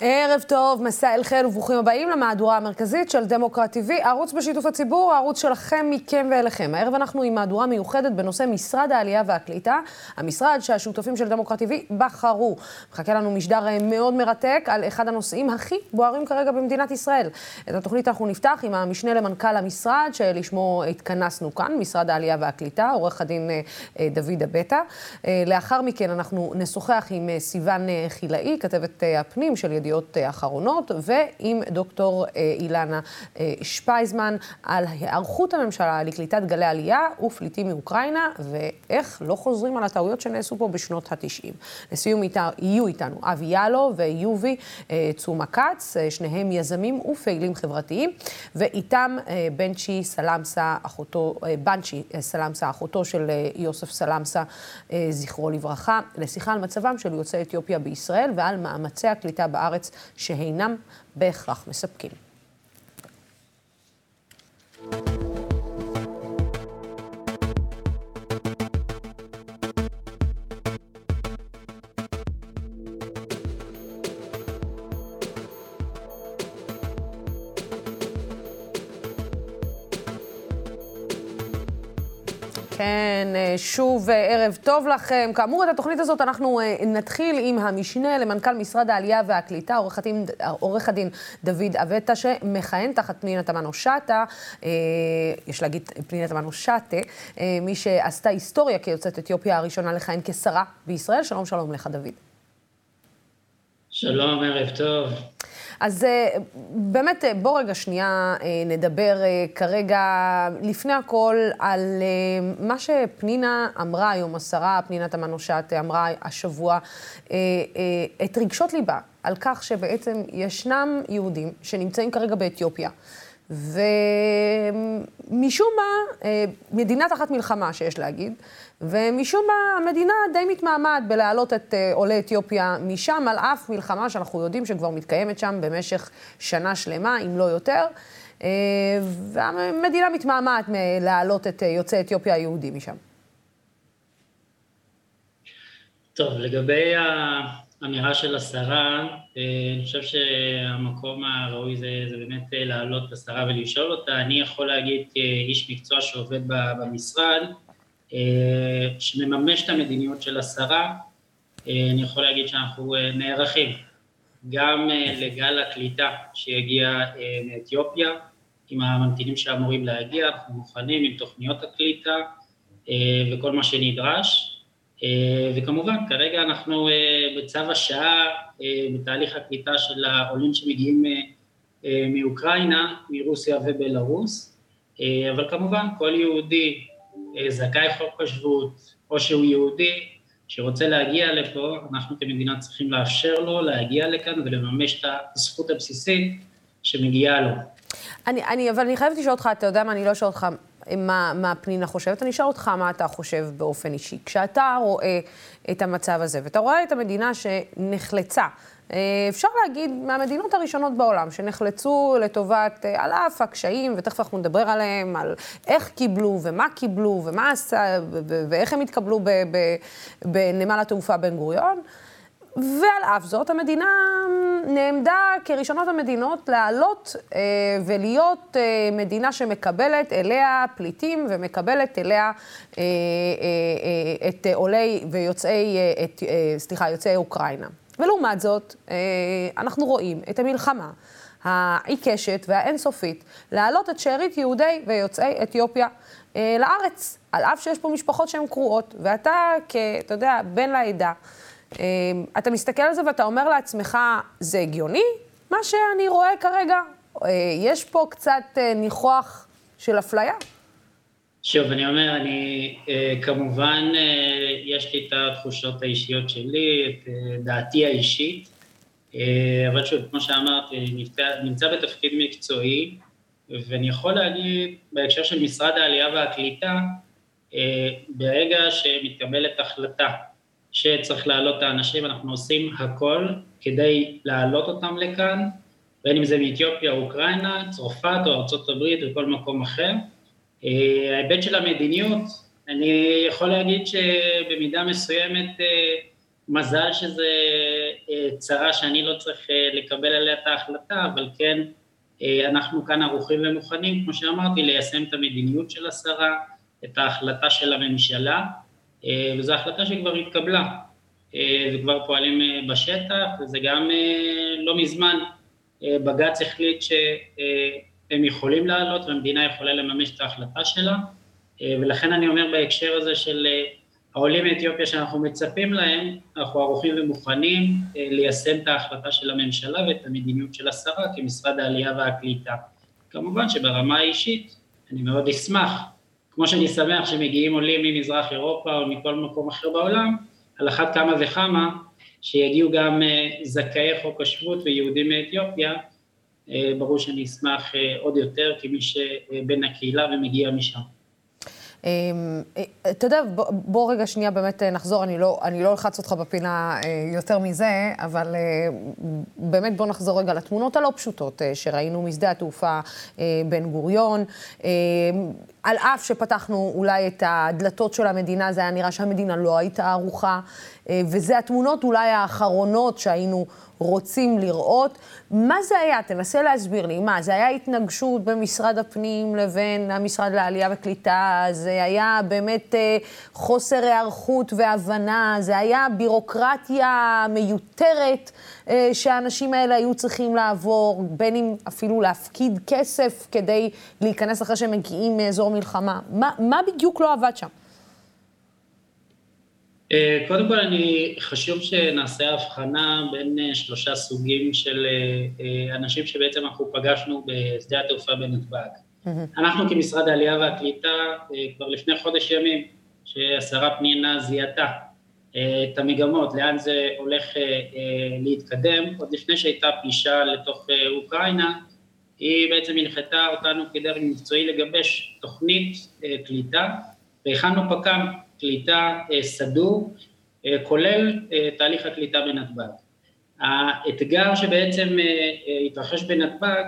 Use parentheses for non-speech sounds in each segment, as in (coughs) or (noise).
ערב טוב, מסע אל חן וברוכים הבאים למהדורה המרכזית של דמוקרט TV, ערוץ בשיתוף הציבור, הערוץ שלכם, מכם ואליכם. הערב אנחנו עם מהדורה מיוחדת בנושא משרד העלייה והקליטה, המשרד שהשותפים של דמוקרט TV בחרו. מחכה לנו משדר מאוד מרתק על אחד הנושאים הכי בוערים כרגע במדינת ישראל. את התוכנית אנחנו נפתח עם המשנה למנכ"ל המשרד, שלשמו התכנסנו כאן, משרד העלייה והקליטה, עורך הדין אה, דוד אבטה. אה, לאחר מכן אנחנו נשוחח עם אה, סיון חילאי, כתבת הפנים של ידיעות. ידיעות אה, אחרונות, ועם דוקטור אה, אילנה אה, שפייזמן על היערכות הממשלה לקליטת גלי עלייה ופליטים מאוקראינה, ואיך לא חוזרים על הטעויות שנעשו פה בשנות ה-90. לסיום איתה, יהיו איתנו אבי יאלו ויובי צומא כץ, שניהם יזמים ופעילים חברתיים, ואיתם בנצ'י סלמסה, אחותו, בנצ'י סלמסה, אחותו של יוסף סלמסה, זכרו לברכה, לשיחה על מצבם של יוצאי אתיופיה בישראל ועל מאמצי הקליטה בארץ. בארץ שאינם בהכרח מספקים. כן, אה, שוב אה, ערב טוב לכם. כאמור, את התוכנית הזאת אנחנו אה, נתחיל עם המשנה למנכ"ל משרד העלייה והקליטה, עורך הדין, עורך הדין דוד אבטה, שמכהן תחת פנינה תמנו-שטה, יש להגיד פנינה תמנו-שטה, מי שעשתה היסטוריה כיוצאת אתיופיה הראשונה לכהן כשרה בישראל. שלום, שלום לך, דוד. שלום, ערב טוב. אז אה, באמת, אה, בוא רגע שנייה אה, נדבר כרגע, לפני הכל, על מה שפנינה אמרה היום, השרה פנינה תמנו-שט אמרה השבוע, את רגשות ליבה, על כך שבעצם ישנם יהודים שנמצאים כרגע באתיופיה. ומשום מה, מדינה תחת מלחמה, שיש להגיד, ומשום מה המדינה די מתמהמת בלהעלות את uh, עולי אתיופיה משם, על אף מלחמה שאנחנו יודעים שכבר מתקיימת שם במשך שנה שלמה, אם לא יותר. Uh, והמדינה מתמהמת מלהעלות את יוצאי אתיופיה היהודים משם. טוב, לגבי האמירה של השרה, אני חושב שהמקום הראוי זה, זה באמת להעלות את השרה ולשאול אותה. אני יכול להגיד כאיש מקצוע שעובד במשרד, אה, שמממש את המדיניות של השרה, אה, אני יכול להגיד שאנחנו אה, נערכים גם לגל הקליטה שיגיע מאתיופיה, עם הממתינים שאמורים להגיע, אנחנו מוכנים עם תוכניות הקליטה וכל מה שנדרש, וכמובן כרגע אנחנו בצו השעה בתהליך הקליטה של העולים שמגיעים מאוקראינה, מרוסיה ובלרוס, אבל כמובן כל יהודי אה, זכאי חוק השבות, או שהוא יהודי, שרוצה להגיע לפה, אנחנו כמדינה צריכים לאפשר לו להגיע לכאן ולממש את הזכות הבסיסית שמגיעה לו. אני, אני, אבל אני חייבת לשאול אותך, אתה יודע מה, אני לא אשאל אותך מה, מה פנינה חושבת, אני אשאל אותך מה אתה חושב באופן אישי. כשאתה רואה את המצב הזה, ואתה רואה את המדינה שנחלצה אה, אפשר להגיד, מהמדינות הראשונות בעולם שנחלצו לטובת, אה, על אף הקשיים, ותכף אנחנו נדבר עליהם, על איך קיבלו ומה קיבלו ומה עשה, ואיך הם התקבלו בנמל התעופה בן גוריון. ועל אף זאת, המדינה נעמדה כראשונות המדינות לעלות אה, ולהיות אה, מדינה שמקבלת אליה פליטים ומקבלת אליה אה, אה, את עולי ויוצאי, אה, את, אה, סליחה, יוצאי אוקראינה. ולעומת זאת, אה, אנחנו רואים את המלחמה העיקשת והאינסופית להעלות את שארית יהודי ויוצאי אתיופיה אה, לארץ, על אף שיש פה משפחות שהן קרועות, ואתה, כ, אתה יודע, בן לעדה, אה, אתה מסתכל על זה ואתה אומר לעצמך, זה הגיוני? מה שאני רואה כרגע, יש פה קצת ניחוח של אפליה. שוב, אני אומר, אני אה, כמובן, אה, יש לי את התחושות האישיות שלי, את אה, דעתי האישית, אבל שוב, כמו שאמרתי, נמצא, נמצא בתפקיד מקצועי, ואני יכול להגיד בהקשר של משרד העלייה והקליטה, ברגע שמתקבלת החלטה שצריך להעלות את האנשים, אנחנו עושים הכל כדי להעלות אותם לכאן, בין אם זה מאתיופיה, אוקראינה, צרפת או ארה"ב או כל מקום אחר. אה, ההיבט של המדיניות, אני יכול להגיד שבמידה מסוימת אה, מזל שזה צרה שאני לא צריך לקבל עליה את ההחלטה, אבל כן אנחנו כאן ערוכים ומוכנים, כמו שאמרתי, ליישם את המדיניות של השרה, את ההחלטה של הממשלה, וזו החלטה שכבר התקבלה, וכבר פועלים בשטח, וזה גם לא מזמן, בג"ץ החליט שהם יכולים לעלות והמדינה יכולה לממש את ההחלטה שלה, ולכן אני אומר בהקשר הזה של העולים מאתיופיה שאנחנו מצפים להם, אנחנו ערוכים ומוכנים אה, ליישם את ההחלטה של הממשלה ואת המדיניות של השרה כמשרד העלייה והקליטה. כמובן שברמה האישית אני מאוד אשמח, כמו שאני שמח שמגיעים עולים ממזרח אירופה או מכל מקום אחר בעולם, על אחת כמה וכמה שיגיעו גם אה, זכאי חוק השבות ויהודים מאתיופיה, אה, ברור שאני אשמח עוד יותר כמי שבן הקהילה ומגיע משם. אמ, אה, אתה יודע, בוא, רגע שנייה באמת אה, נחזור, אני לא, אני לא אלחץ אותך בפינה אה, יותר מזה, אבל באמת בוא נחזור רגע לתמונות הלא פשוטות שראינו משדה התעופה בן גוריון. על אף שפתחנו אולי את הדלתות של המדינה, זה היה נראה שהמדינה לא הייתה ערוכה, וזה התמונות אולי האחרונות שהיינו... רוצים לראות. מה זה היה? תנסה להסביר לי. מה, זה היה התנגשות במשרד הפנים לבין המשרד לעלייה וקליטה? זה היה באמת אה, חוסר היערכות והבנה? זה היה בירוקרטיה מיותרת אה, שהאנשים האלה היו צריכים לעבור, בין אם אפילו להפקיד כסף כדי להיכנס אחרי שהם מגיעים מאזור מלחמה? מה, מה בדיוק לא עבד שם? אה, קודם כל אני, חשוב שנעשה הבחנה בין אה, שלושה סוגים של אה, אנשים שבעצם אנחנו פגשנו בשדה התעופה בנתב"ג. Mm-hmm. אנחנו כמשרד העלייה והקליטה כבר לפני חודש ימים שהשרה פנינה זיהתה את המגמות, לאן זה הולך להתקדם, עוד לפני שהייתה פלישה לתוך אוקראינה, היא בעצם הנחתה אותנו כדרג מקצועי לגבש תוכנית קליטה והכנו פק"ם קליטה אה, סדור, אה, כולל אה, תהליך הקליטה בנתב"ג. האתגר שבעצם התרחש בנתב"ג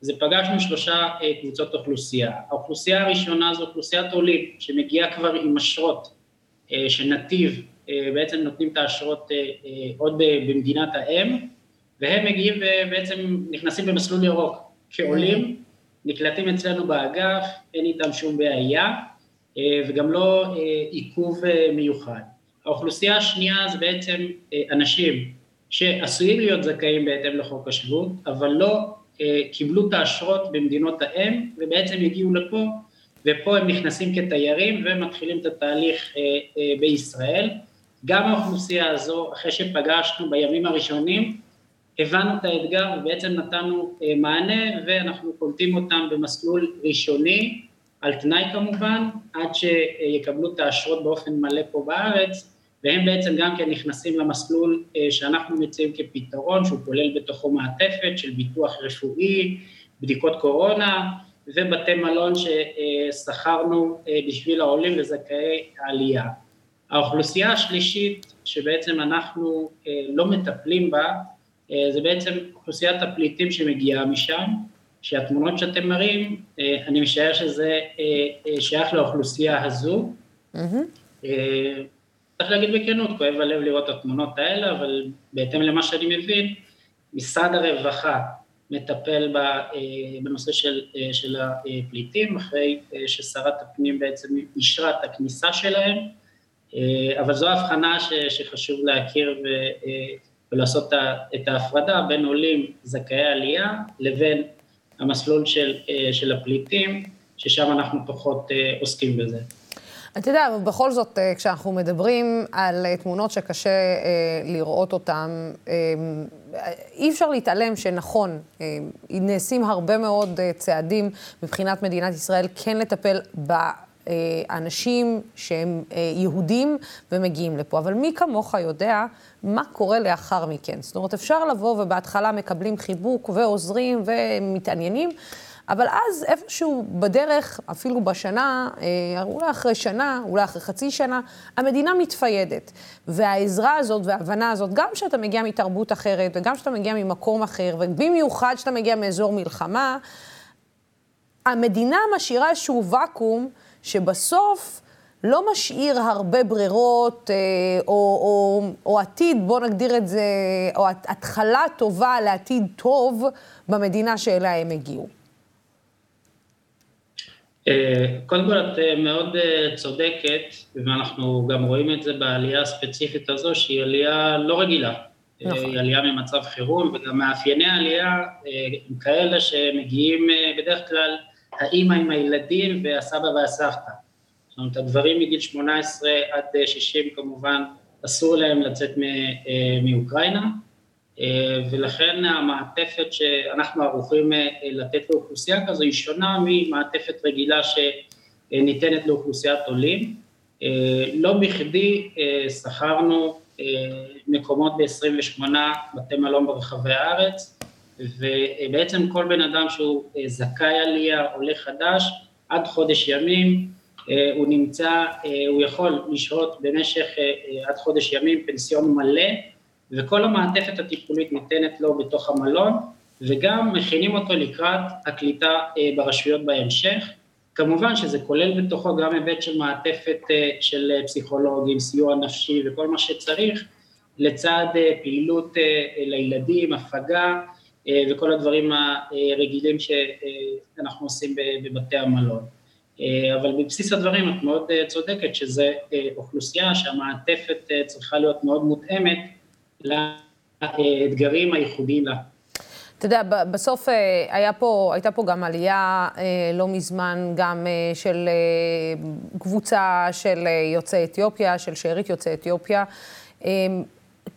זה פגשנו שלושה קבוצות אוכלוסייה. האוכלוסייה הראשונה זו אוכלוסיית עולים שמגיעה כבר עם אשרות שנתיב בעצם נותנים את האשרות עוד במדינת האם והם מגיעים ובעצם נכנסים במסלול ירוק כעולים, נקלטים אצלנו באגף, אין איתם שום בעיה וגם לא אה, עיכוב אה, מיוחד. האוכלוסייה השנייה זה בעצם אנשים שעשויים להיות זכאים בהתאם לחוק השבות, אבל לא קיבלו את האשרות במדינות האם ובעצם הגיעו לפה ופה הם נכנסים כתיירים ומתחילים את התהליך בישראל. גם האוכלוסייה הזו, אחרי שפגשנו בימים הראשונים, הבנו את האתגר ובעצם נתנו מענה ואנחנו קולטים אותם במסלול ראשוני על תנאי כמובן, עד שיקבלו את האשרות באופן מלא פה בארץ, והם בעצם גם כן נכנסים למסלול אה, שאנחנו מציעים כפתרון, שהוא כולל בתוכו מעטפת של ביטוח רפואי, בדיקות קורונה, ובתי מלון ששכרנו אה, בשביל העולים וזכאי העלייה. האוכלוסייה השלישית שבעצם אנחנו אה, לא מטפלים בה, זה בעצם אוכלוסיית הפליטים שמגיעה משם, שהתמונות שאתם מראים, אה, אני משער שזה אה, אה, שייך לאוכלוסייה הזו. צריך להגיד בכנות, כואב הלב לראות את התמונות האלה, אבל בהתאם למה שאני מבין, משרד הרווחה מטפל בנושא של, של הפליטים, אחרי ששרת הפנים בעצם אישרה את הכניסה שלהם, אבל זו הבחנה שחשוב להכיר ולעשות את ההפרדה בין עולים זכאי עלייה לבין המסלול של, אה, של הפליטים, ששם אנחנו פחות אה, עוסקים בזה. אתה יודע, בכל זאת, אה, כשאנחנו מדברים על תמונות שקשה לראות אותן, אי אפשר להתעלם שנכון, נעשים הרבה מאוד צעדים מבחינת מדינת ישראל כן לטפל ב... אנשים שהם יהודים ומגיעים לפה. אבל מי כמוך יודע מה קורה לאחר מכן. זאת אומרת, אפשר לבוא ובהתחלה מקבלים חיבוק ועוזרים ומתעניינים, אבל אז איפשהו בדרך, אפילו בשנה, אה, אולי אחרי שנה, אולי אחרי חצי שנה, המדינה מתפיידת. והעזרה הזאת וההבנה הזאת, גם כשאתה מגיע מתרבות אחרת, וגם כשאתה מגיע ממקום אחר, ובמיוחד כשאתה מגיע מאזור מלחמה, המדינה משאירה איזשהו ואקום שבסוף לא משאיר הרבה ברירות, או, או, או עתיד, בואו נגדיר את זה, או התחלה טובה לעתיד טוב במדינה שאליה הם הגיעו. קודם כל, את מאוד צודקת, ואנחנו גם רואים את זה בעלייה הספציפית הזו, שהיא עלייה לא רגילה. נכון. היא עלייה ממצב חירום, וגם מאפייני העלייה הם כאלה שמגיעים בדרך כלל האימא עם הילדים והסבא והסבתא. זאת אומרת, הגברים מגיל 18 עד 60 כמובן, אסור להם לצאת מאוקראינה, ולכן המעטפת שאנחנו ערוכים לתת לאוכלוסייה כזו היא שונה ממעטפת רגילה שניתנת לאוכלוסיית עולים. לא בכדי שכרנו מקומות ב-28 בתי מלון ברחבי הארץ, ובעצם כל בן אדם שהוא זכאי עלייה, עולה חדש, עד חודש ימים, הוא נמצא, הוא יכול לשהות במשך עד חודש ימים פנסיון מלא, וכל המעטפת הטיפולית ניתנת לו בתוך המלון, וגם מכינים אותו לקראת הקליטה ברשויות בהמשך. כמובן שזה כולל בתוכו גם היבט של מעטפת של פסיכולוגים, סיוע נפשי וכל מה שצריך, לצד פעילות לילדים, הפגה וכל הדברים הרגילים שאנחנו עושים בבתי המלון. אבל בבסיס הדברים את מאוד צודקת שזה אוכלוסייה שהמעטפת צריכה להיות מאוד מותאמת לאתגרים הייחודיים לה. אתה יודע, בסוף היה פה, הייתה פה גם עלייה לא מזמן, גם של קבוצה של יוצאי אתיופיה, של שארית יוצאי אתיופיה.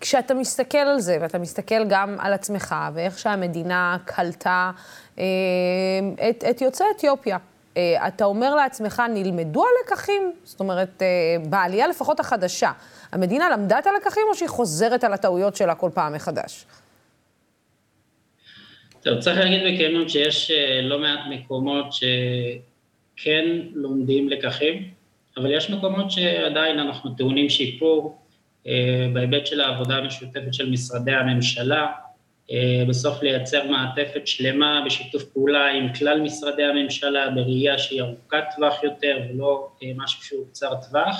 כשאתה מסתכל על זה, ואתה מסתכל גם על עצמך, ואיך שהמדינה קלטה את, את יוצאי אתיופיה, אתה אומר לעצמך, נלמדו הלקחים? זאת אומרת, בעלייה לפחות החדשה, המדינה למדה את הלקחים או שהיא חוזרת על הטעויות שלה כל פעם מחדש? טוב, צריך להגיד בכנות שיש לא מעט מקומות שכן לומדים לקחים, אבל יש מקומות שעדיין אנחנו טעונים שיפור בהיבט של העבודה המשותפת של משרדי הממשלה, בסוף לייצר מעטפת שלמה בשיתוף פעולה עם כלל משרדי הממשלה בראייה שהיא ארוכת טווח יותר ולא משהו שהוא קצר טווח.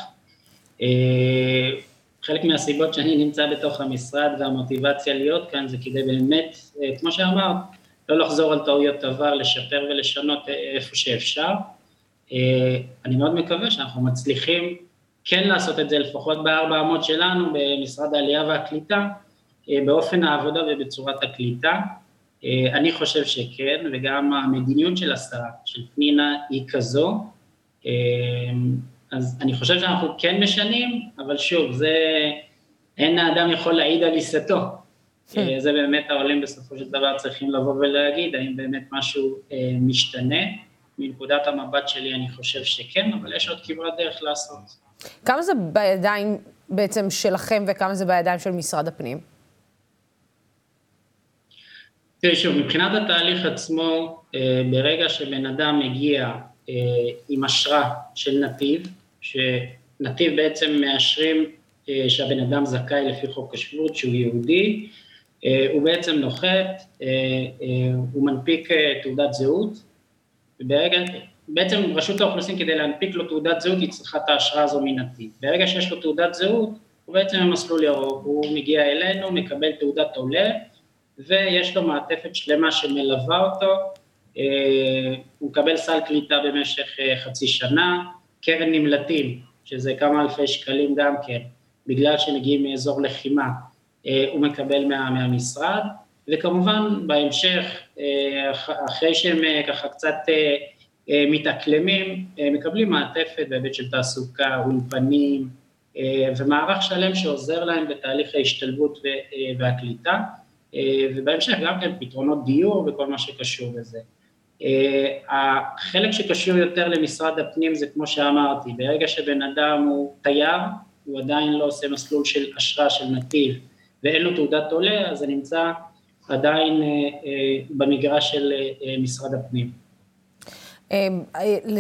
חלק מהסיבות שאני נמצא בתוך המשרד והמוטיבציה להיות כאן זה כדי באמת, כמו שאמרת, לא לחזור על טעויות עבר, לשפר ולשנות איפה שאפשר. אני מאוד מקווה שאנחנו מצליחים כן לעשות את זה לפחות בארבע אמות שלנו במשרד העלייה והקליטה, באופן העבודה ובצורת הקליטה. אני חושב שכן, וגם המדיניות של השרה, של פנינה, היא כזו. אז אני חושב שאנחנו כן משנים, אבל שוב, זה, אין האדם יכול להעיד על עיסתו. כן. זה באמת העולים בסופו של דבר צריכים לבוא ולהגיד, האם באמת משהו משתנה. מנקודת המבט שלי אני חושב שכן, אבל יש עוד כברת דרך לעשות. כמה זה בידיים בעצם שלכם וכמה זה בידיים של משרד הפנים? תראי שוב, מבחינת התהליך עצמו, ברגע שבן אדם מגיע עם אשרה של נתיב, שנתיב בעצם מאשרים שהבן אדם זכאי לפי חוק השבות, שהוא יהודי, הוא בעצם נוחת, הוא מנפיק תעודת זהות, וברגע, בעצם רשות האוכלוסין כדי להנפיק לו תעודת זהות היא צריכה את ההשראה הזו מנתיב. ברגע שיש לו תעודת זהות, הוא בעצם במסלול ירוק, הוא מגיע אלינו, מקבל תעודת עולה, ויש לו מעטפת שלמה שמלווה אותו, הוא מקבל סל קליטה במשך חצי שנה, קרן נמלטים, שזה כמה אלפי שקלים גם כן, בגלל שמגיעים מאזור לחימה, הוא מקבל מה, מהמשרד, וכמובן בהמשך, אחרי שהם ככה קצת מתאקלמים, מקבלים מעטפת בהיבט של תעסוקה, אולפנים, ומערך שלם שעוזר להם בתהליך ההשתלבות והקליטה, ובהמשך גם כן פתרונות דיור וכל מה שקשור לזה. החלק שקשור יותר למשרד הפנים זה כמו שאמרתי, ברגע שבן אדם הוא תייר, הוא עדיין לא עושה מסלול של אשרה של נתיב ואין לו תעודת עולה, אז זה נמצא עדיין במגרש של משרד הפנים.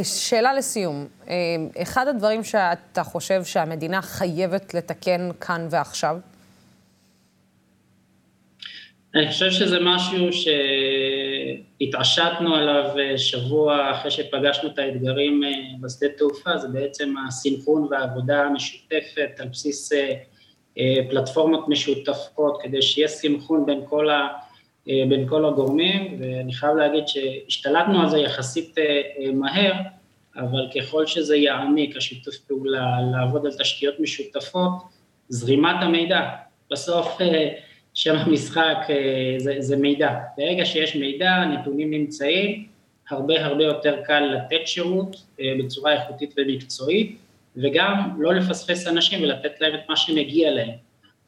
שאלה לסיום, אחד הדברים שאתה חושב שהמדינה חייבת לתקן כאן ועכשיו? אני חושב שזה משהו שהתעשתנו עליו שבוע אחרי שפגשנו את האתגרים בשדה תעופה, זה בעצם הסינכרון והעבודה המשותפת על בסיס פלטפורמות משותפות, כדי שיהיה סינכרון בין כל, ה, בין כל הגורמים, ואני חייב להגיד שהשתלטנו על זה יחסית מהר, אבל ככל שזה יעמיק, השיתוף פעולה, לעבוד על תשתיות משותפות, זרימת המידע, בסוף שם המשחק זה, זה מידע, ברגע שיש מידע, נתונים נמצאים, הרבה הרבה יותר קל לתת שירות בצורה איכותית ומקצועית, וגם לא לפספס אנשים ולתת להם את מה שמגיע להם.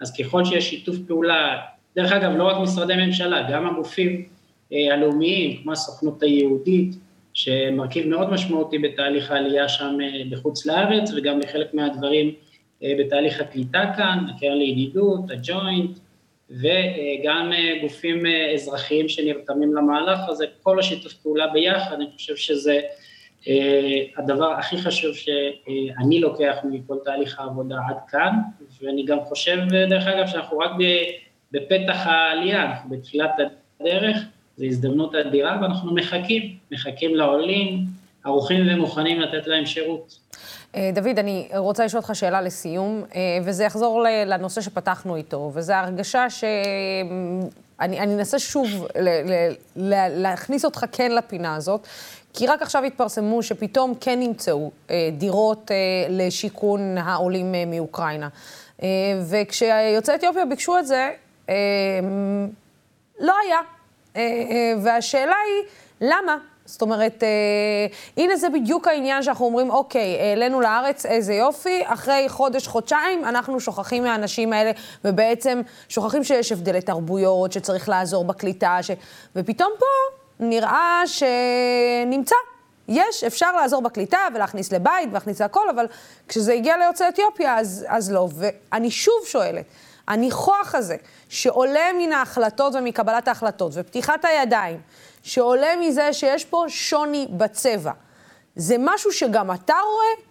אז ככל שיש שיתוף פעולה, דרך אגב, לא רק משרדי ממשלה, גם הגופים הלאומיים, כמו הסוכנות היהודית, שמרכיב מאוד משמעותי בתהליך העלייה שם בחוץ לארץ, וגם בחלק מהדברים בתהליך הקליטה כאן, הקרן לידידות, הג'וינט, וגם גופים אזרחיים שנרתמים למהלך הזה, כל השיתוף פעולה ביחד, אני חושב שזה הדבר הכי חשוב שאני לוקח מכל תהליך העבודה עד כאן, ואני גם חושב, דרך אגב, שאנחנו רק בפתח העלייה, בתחילת הדרך, זו הזדמנות אדירה ואנחנו מחכים, מחכים לעולים, ערוכים ומוכנים לתת להם שירות. דוד, אני רוצה לשאול אותך שאלה לסיום, וזה יחזור לנושא שפתחנו איתו, וזו ההרגשה ש... אני, אני אנסה שוב ל, ל, ל, להכניס אותך כן לפינה הזאת, כי רק עכשיו התפרסמו שפתאום כן נמצאו אה, דירות אה, לשיכון העולים אה, מאוקראינה. אה, וכשיוצאי אתיופיה ביקשו את זה, אה, לא היה. אה, אה, והשאלה היא, למה? זאת אומרת, אה, הנה זה בדיוק העניין שאנחנו אומרים, אוקיי, העלינו לארץ, איזה יופי, אחרי חודש, חודשיים, אנחנו שוכחים מהאנשים האלה, ובעצם שוכחים שיש הבדלי תרבויות, שצריך לעזור בקליטה, ש... ופתאום פה נראה שנמצא. יש, אפשר לעזור בקליטה ולהכניס לבית ולהכניס להכל, אבל כשזה הגיע ליוצאי אתיופיה, אז, אז לא. ואני שוב שואלת, הניחוח הזה, שעולה מן ההחלטות ומקבלת ההחלטות, ופתיחת הידיים, שעולה מזה שיש פה שוני בצבע. זה משהו שגם אתה רואה?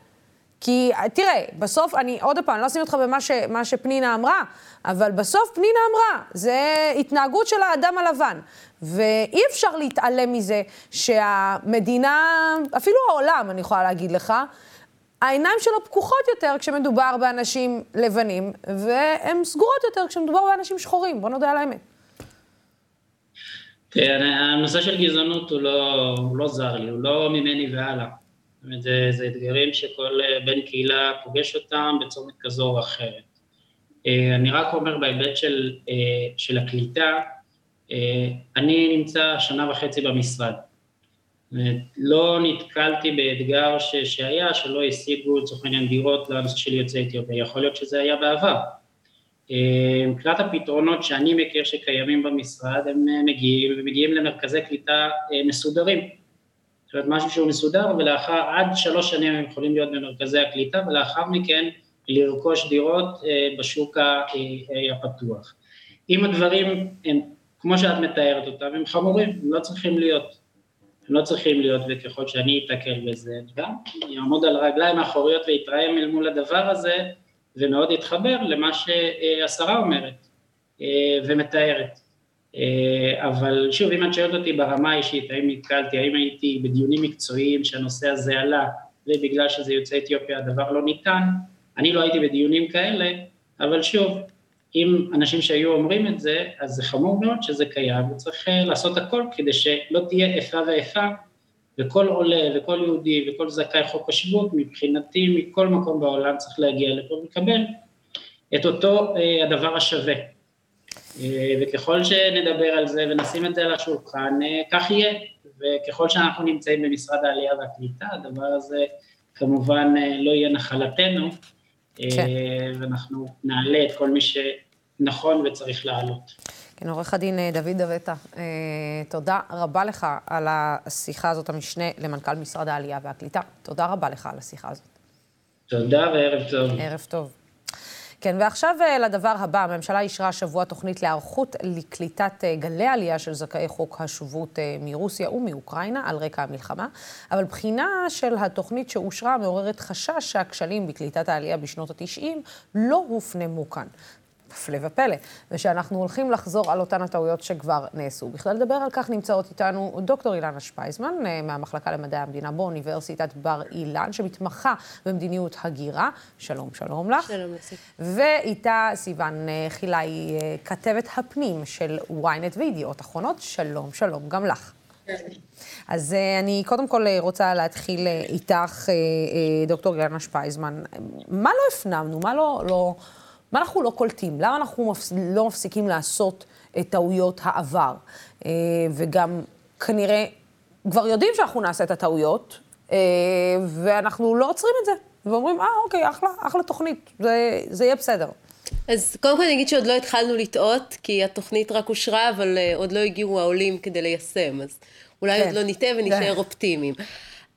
כי תראה, בסוף, אני עוד פעם, אני לא אשים אותך במה ש, שפנינה אמרה, אבל בסוף פנינה אמרה, זה התנהגות של האדם הלבן. ואי אפשר להתעלם מזה שהמדינה, אפילו העולם, אני יכולה להגיד לך, העיניים שלו פקוחות יותר כשמדובר באנשים לבנים, והן סגורות יותר כשמדובר באנשים שחורים, בוא נודה על האמת. כן, הנושא של גזענות הוא לא, הוא לא זר לי, הוא לא ממני והלאה. זאת אומרת, זה, זה אתגרים שכל בן קהילה פוגש אותם בצומת כזו או אחרת. אה, אני רק אומר בהיבט של, אה, של הקליטה, אה, אני נמצא שנה וחצי במשרד. לא נתקלתי באתגר ש, שהיה, שלא השיגו לצורך העניין דירות לנושא של יוצאי אתיופיה, יכול להיות שזה היה בעבר. אה, מבחינת הפתרונות שאני מכיר שקיימים במשרד, הם אה, מגיעים, ומגיעים למרכזי קליטה מסודרים. זאת אומרת, משהו שהוא מסודר, ולאחר, עד שלוש שנים הם יכולים להיות במרכזי הקליטה, ולאחר מכן לרכוש דירות בשוק הפתוח. אם הדברים הם כמו שאת מתארת אותם, הם חמורים, הם לא צריכים להיות. הם לא צריכים להיות, וככל שאני אתקל בזה, גם אעמוד על רגליים האחוריות ואתרעם אל מול הדבר הזה, ומאוד אתחבר למה שהשרה אומרת אה, ומתארת. אה, אבל שוב, אם את שואלת אותי ברמה האישית, האם נתקלתי, האם הייתי בדיונים מקצועיים שהנושא הזה עלה, ובגלל שזה יוצא אתיופיה הדבר לא ניתן, אני לא הייתי בדיונים כאלה, אבל שוב, אם אנשים שהיו אומרים את זה, אז זה חמור מאוד שזה קיים, וצריך אה, לעשות הכל כדי שלא תהיה איפה ואיפה, וכל עולה וכל יהודי וכל זכאי חוק השבות, מבחינתי מכל מקום בעולם צריך להגיע לפה ולקבל את אותו אה, הדבר השווה. אה, וככל שנדבר על זה ונשים את זה על השולחן, כך יהיה. וככל שאנחנו נמצאים במשרד העלייה והקליטה, הדבר הזה כמובן לא יהיה נחלתנו, כן. ואנחנו נעלה את כל מי שנכון וצריך לעלות. כן, עורך הדין אה, דוד דבטה, אה, תודה רבה לך על השיחה הזאת, המשנה למנכ"ל משרד העלייה והקליטה. תודה רבה לך על השיחה הזאת. תודה וערב טוב. ערב טוב. כן, ועכשיו אה, לדבר הבא, הממשלה אישרה השבוע תוכנית להיערכות לקליטת גלי עלייה של זכאי חוק השבות מרוסיה ומאוקראינה על רקע המלחמה, אבל בחינה של התוכנית שאושרה מעוררת חשש שהכשלים בקליטת העלייה בשנות ה-90 לא הופנמו כאן. הפלא ופלא, ושאנחנו הולכים לחזור על אותן הטעויות שכבר נעשו. בכלל לדבר על כך נמצאות איתנו דוקטור אילנה שפייזמן, אה, מהמחלקה למדעי המדינה באוניברסיטת בר אילן, שמתמחה במדיניות הגירה. שלום, שלום לך. שלום לסי. ואיתה סיוון אה, חילי, אה, כתבת הפנים של ynet וידיעות אחרונות. שלום, שלום גם לך. אז אני קודם כל רוצה להתחיל איתך, דוקטור אילנה שפייזמן. מה לא הפנמנו? מה לא... לא... מה אנחנו לא קולטים? למה אנחנו מפס... לא מפסיקים לעשות את טעויות העבר? אה, וגם כנראה כבר יודעים שאנחנו נעשה את הטעויות, אה, ואנחנו לא עוצרים את זה. ואומרים, אה, אוקיי, אחלה, אחלה תוכנית, זה, זה יהיה בסדר. אז קודם כל אני אגיד שעוד לא התחלנו לטעות, כי התוכנית רק אושרה, אבל uh, עוד לא הגיעו העולים כדי ליישם, אז אולי כן. עוד לא נטעה ונשאר אופטימיים.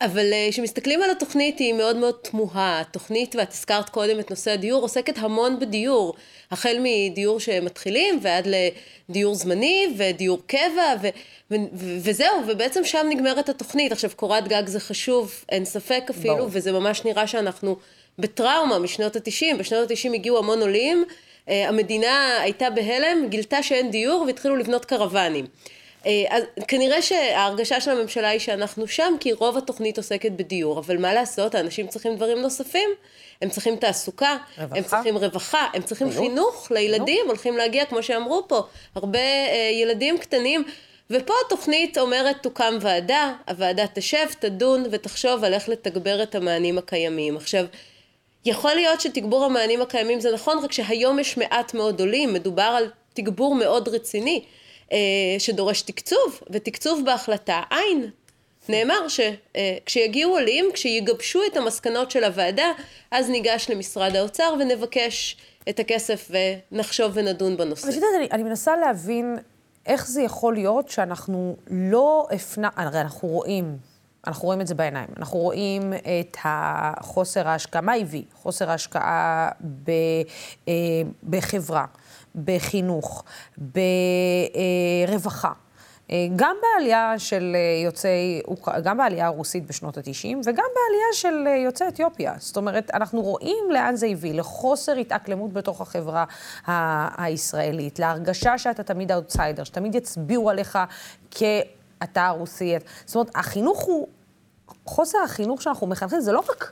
אבל אה, כשמסתכלים על התוכנית היא מאוד מאוד תמוהה. התוכנית, ואת הזכרת קודם את נושא הדיור, עוסקת המון בדיור. החל מדיור שמתחילים ועד לדיור זמני ודיור קבע ו- ו- ו- וזהו, ובעצם שם נגמרת התוכנית. עכשיו, קורת גג זה חשוב, אין ספק אפילו, ברור. וזה ממש נראה שאנחנו בטראומה משנות התשעים. בשנות התשעים הגיעו המון עולים, אה, המדינה הייתה בהלם, גילתה שאין דיור והתחילו לבנות קרוונים. אה, אז כנראה שההרגשה של הממשלה היא שאנחנו שם, כי רוב התוכנית עוסקת בדיור, אבל מה לעשות, האנשים צריכים דברים נוספים, הם צריכים תעסוקה, רווחה. הם צריכים רווחה, הם צריכים חינוך, חינוך לילדים, חינוך. הולכים להגיע, כמו שאמרו פה, הרבה אה, ילדים קטנים. ופה התוכנית אומרת תוקם ועדה, הוועדה תשב, תדון ותחשוב על איך לתגבר את המענים הקיימים. עכשיו, יכול להיות שתגבור המענים הקיימים זה נכון, רק שהיום יש מעט מאוד עולים, מדובר על תגבור מאוד רציני. אה, שדורש תקצוב, ותקצוב בהחלטה אין. נאמר שכשיגיעו אה, עולים, כשיגבשו את המסקנות של הוועדה, אז ניגש למשרד האוצר ונבקש את הכסף ונחשוב ונדון בנושא. אבל אני, אני מנסה להבין איך זה יכול להיות שאנחנו לא הפנה... הרי אנחנו רואים, אנחנו רואים את זה בעיניים. אנחנו רואים את החוסר ההשקעה, מה הביא? חוסר ההשקעה ב, אה, בחברה. בחינוך, ברווחה. גם בעלייה של יוצאי, גם בעלייה הרוסית בשנות ה-90 וגם בעלייה של יוצאי אתיופיה. זאת אומרת, אנחנו רואים לאן זה הביא, לחוסר התאקלמות בתוך החברה הישראלית, להרגשה שאתה תמיד אאוטסיידר, שתמיד יצביעו עליך כאתה רוסי. זאת אומרת, החינוך הוא, חוסר החינוך שאנחנו מחנכים זה לא רק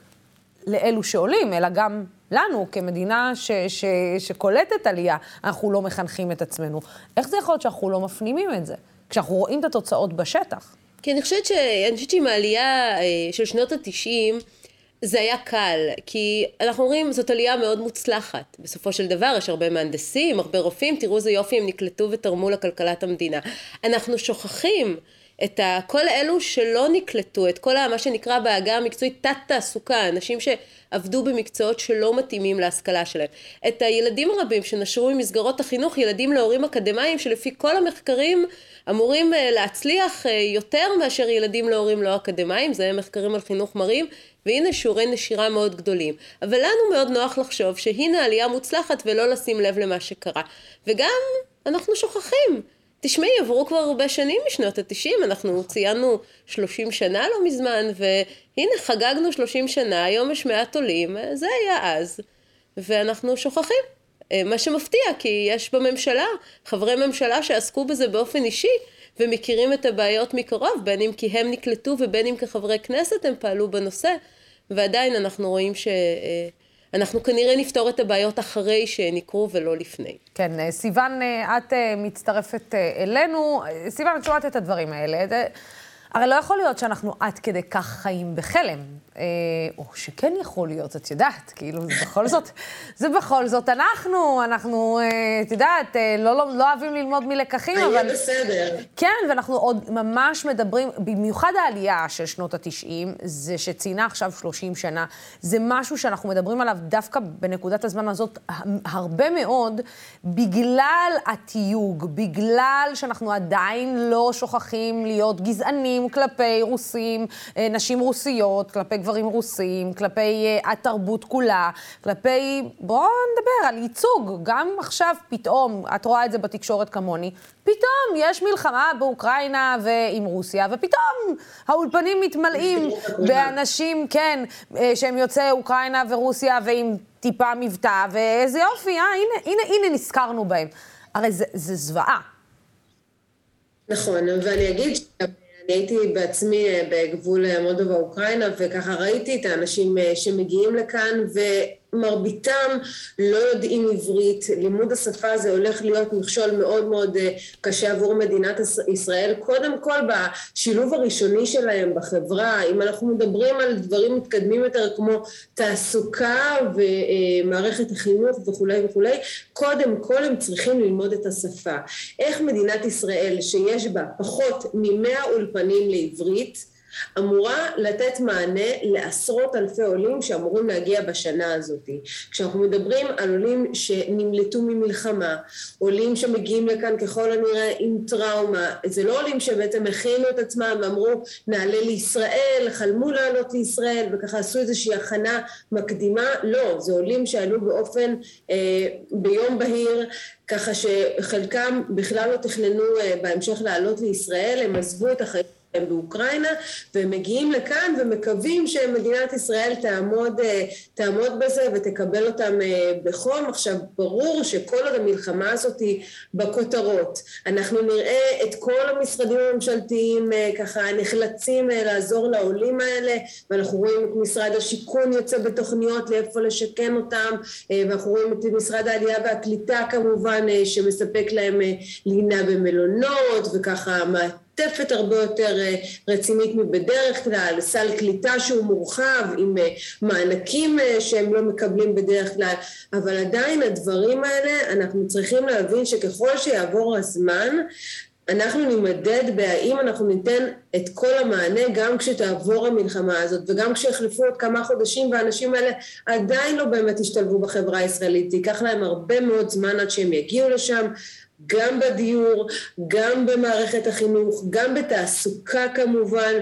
לאלו שעולים, אלא גם לנו, כמדינה ש, ש, שקולטת עלייה, אנחנו לא מחנכים את עצמנו. איך זה יכול להיות שאנחנו לא מפנימים את זה, כשאנחנו רואים את התוצאות בשטח? כי אני חושבת, ש... אני חושבת שעם העלייה אה, של שנות התשעים, זה היה קל, כי אנחנו אומרים, זאת עלייה מאוד מוצלחת. בסופו של דבר, יש הרבה מהנדסים, הרבה רופאים, תראו איזה יופי הם נקלטו ותרמו לכלכלת המדינה. אנחנו שוכחים את ה, כל אלו שלא נקלטו, את כל ה, מה שנקרא בעגה המקצועית תת-תעסוקה, אנשים שעבדו במקצועות שלא מתאימים להשכלה שלהם. את הילדים הרבים שנשרו ממסגרות החינוך, ילדים להורים אקדמאים, שלפי כל המחקרים אמורים אה, להצליח אה, יותר מאשר ילדים להורים לא אקדמאים, זה מחקרים על חינוך מראים, והנה שיעורי נשירה מאוד גדולים. אבל לנו מאוד נוח לחשוב שהנה עלייה מוצלחת ולא לשים לב למה שקרה. וגם אנחנו שוכחים. תשמעי, עברו כבר הרבה שנים משנות התשעים, אנחנו ציינו 30 שנה לא מזמן, והנה חגגנו 30 שנה, היום יש מעט עולים, זה היה אז, ואנחנו שוכחים. אה, מה שמפתיע, כי יש בממשלה חברי ממשלה שעסקו בזה באופן אישי, ומכירים את הבעיות מקרוב, בין אם כי הם נקלטו ובין אם כחברי כנסת הם פעלו בנושא, ועדיין אנחנו רואים ש... אה, אנחנו כנראה נפתור את הבעיות אחרי שהן יקרו ולא לפני. כן, אה, סיוון, את מצטרפת אלינו. סיוון, את שומעת את הדברים האלה. הרי לא יכול להיות שאנחנו עד כדי כך חיים בחלם. אה, או שכן יכול להיות, את יודעת, כאילו, זה בכל זאת, זה בכל זאת אנחנו, אנחנו, אה, את יודעת, אה, לא, לא, לא אוהבים ללמוד מלקחים, אבל... יהיה בסדר. כן, ואנחנו עוד ממש מדברים, במיוחד העלייה של שנות ה-90, זה שציינה עכשיו 30 שנה, זה משהו שאנחנו מדברים עליו דווקא בנקודת הזמן הזאת הרבה מאוד, בגלל התיוג, בגלל שאנחנו עדיין לא שוכחים להיות גזענים כלפי רוסים, נשים רוסיות, כלפי גברים רוסים, כלפי uh, התרבות כולה, כלפי, בואו נדבר על ייצוג. גם עכשיו פתאום, את רואה את זה בתקשורת כמוני, פתאום יש מלחמה באוקראינה ועם רוסיה, ופתאום האולפנים מתמלאים באנשים, כן, שהם יוצאי אוקראינה ורוסיה ועם טיפה מבטא, ואיזה יופי, אה, הנה, הנה, הנה נזכרנו בהם. הרי זה, זה זוועה. נכון, ואני אגיד הייתי בעצמי אה, בגבול אה, מולדובה-אוקראינה, וככה ראיתי את האנשים אה, שמגיעים לכאן, ו... מרביתם לא יודעים עברית, לימוד השפה הזה הולך להיות מכשול מאוד מאוד אה, קשה עבור מדינת ישראל, קודם כל בשילוב הראשוני שלהם בחברה, אם אנחנו מדברים על דברים מתקדמים יותר כמו תעסוקה ומערכת החינוך וכולי וכולי, קודם כל הם צריכים ללמוד את השפה. איך מדינת ישראל שיש בה פחות ממאה אולפנים לעברית אמורה לתת מענה לעשרות אלפי עולים שאמורים להגיע בשנה הזאת. כשאנחנו מדברים על עולים שנמלטו ממלחמה, עולים שמגיעים לכאן ככל הנראה עם טראומה, זה לא עולים שבעצם הכינו את עצמם ואמרו נעלה לישראל, חלמו לעלות לישראל וככה עשו איזושהי הכנה מקדימה, לא, זה עולים שעלו באופן, אה, ביום בהיר ככה שחלקם בכלל לא תכננו אה, בהמשך לעלות לישראל, הם עזבו את החיים הם באוקראינה, והם מגיעים לכאן ומקווים שמדינת ישראל תעמוד, אה, תעמוד בזה ותקבל אותם אה, בחום. עכשיו, ברור שכל עוד המלחמה הזאת היא בכותרות, אנחנו נראה את כל המשרדים הממשלתיים אה, ככה נחלצים לעזור לעולים האלה, ואנחנו רואים את משרד השיכון יוצא בתוכניות לאיפה לשכן אותם, ואנחנו רואים את משרד העלייה והקליטה כמובן, שמספק להם לינה במלונות, וככה מעטפת הרבה יותר אה, רצינית מבדרך כלל, סל קליטה שהוא מורחב עם אה, מענקים אה, שהם לא מקבלים בדרך כלל, אבל עדיין הדברים האלה אנחנו צריכים להבין שככל שיעבור הזמן אנחנו נימדד בהאם אנחנו ניתן את כל המענה גם כשתעבור המלחמה הזאת וגם כשיחלפו עוד כמה חודשים והאנשים האלה עדיין לא באמת ישתלבו בחברה הישראלית, ייקח להם הרבה מאוד זמן עד שהם יגיעו לשם, גם בדיור, גם במערכת החינוך, גם בתעסוקה כמובן,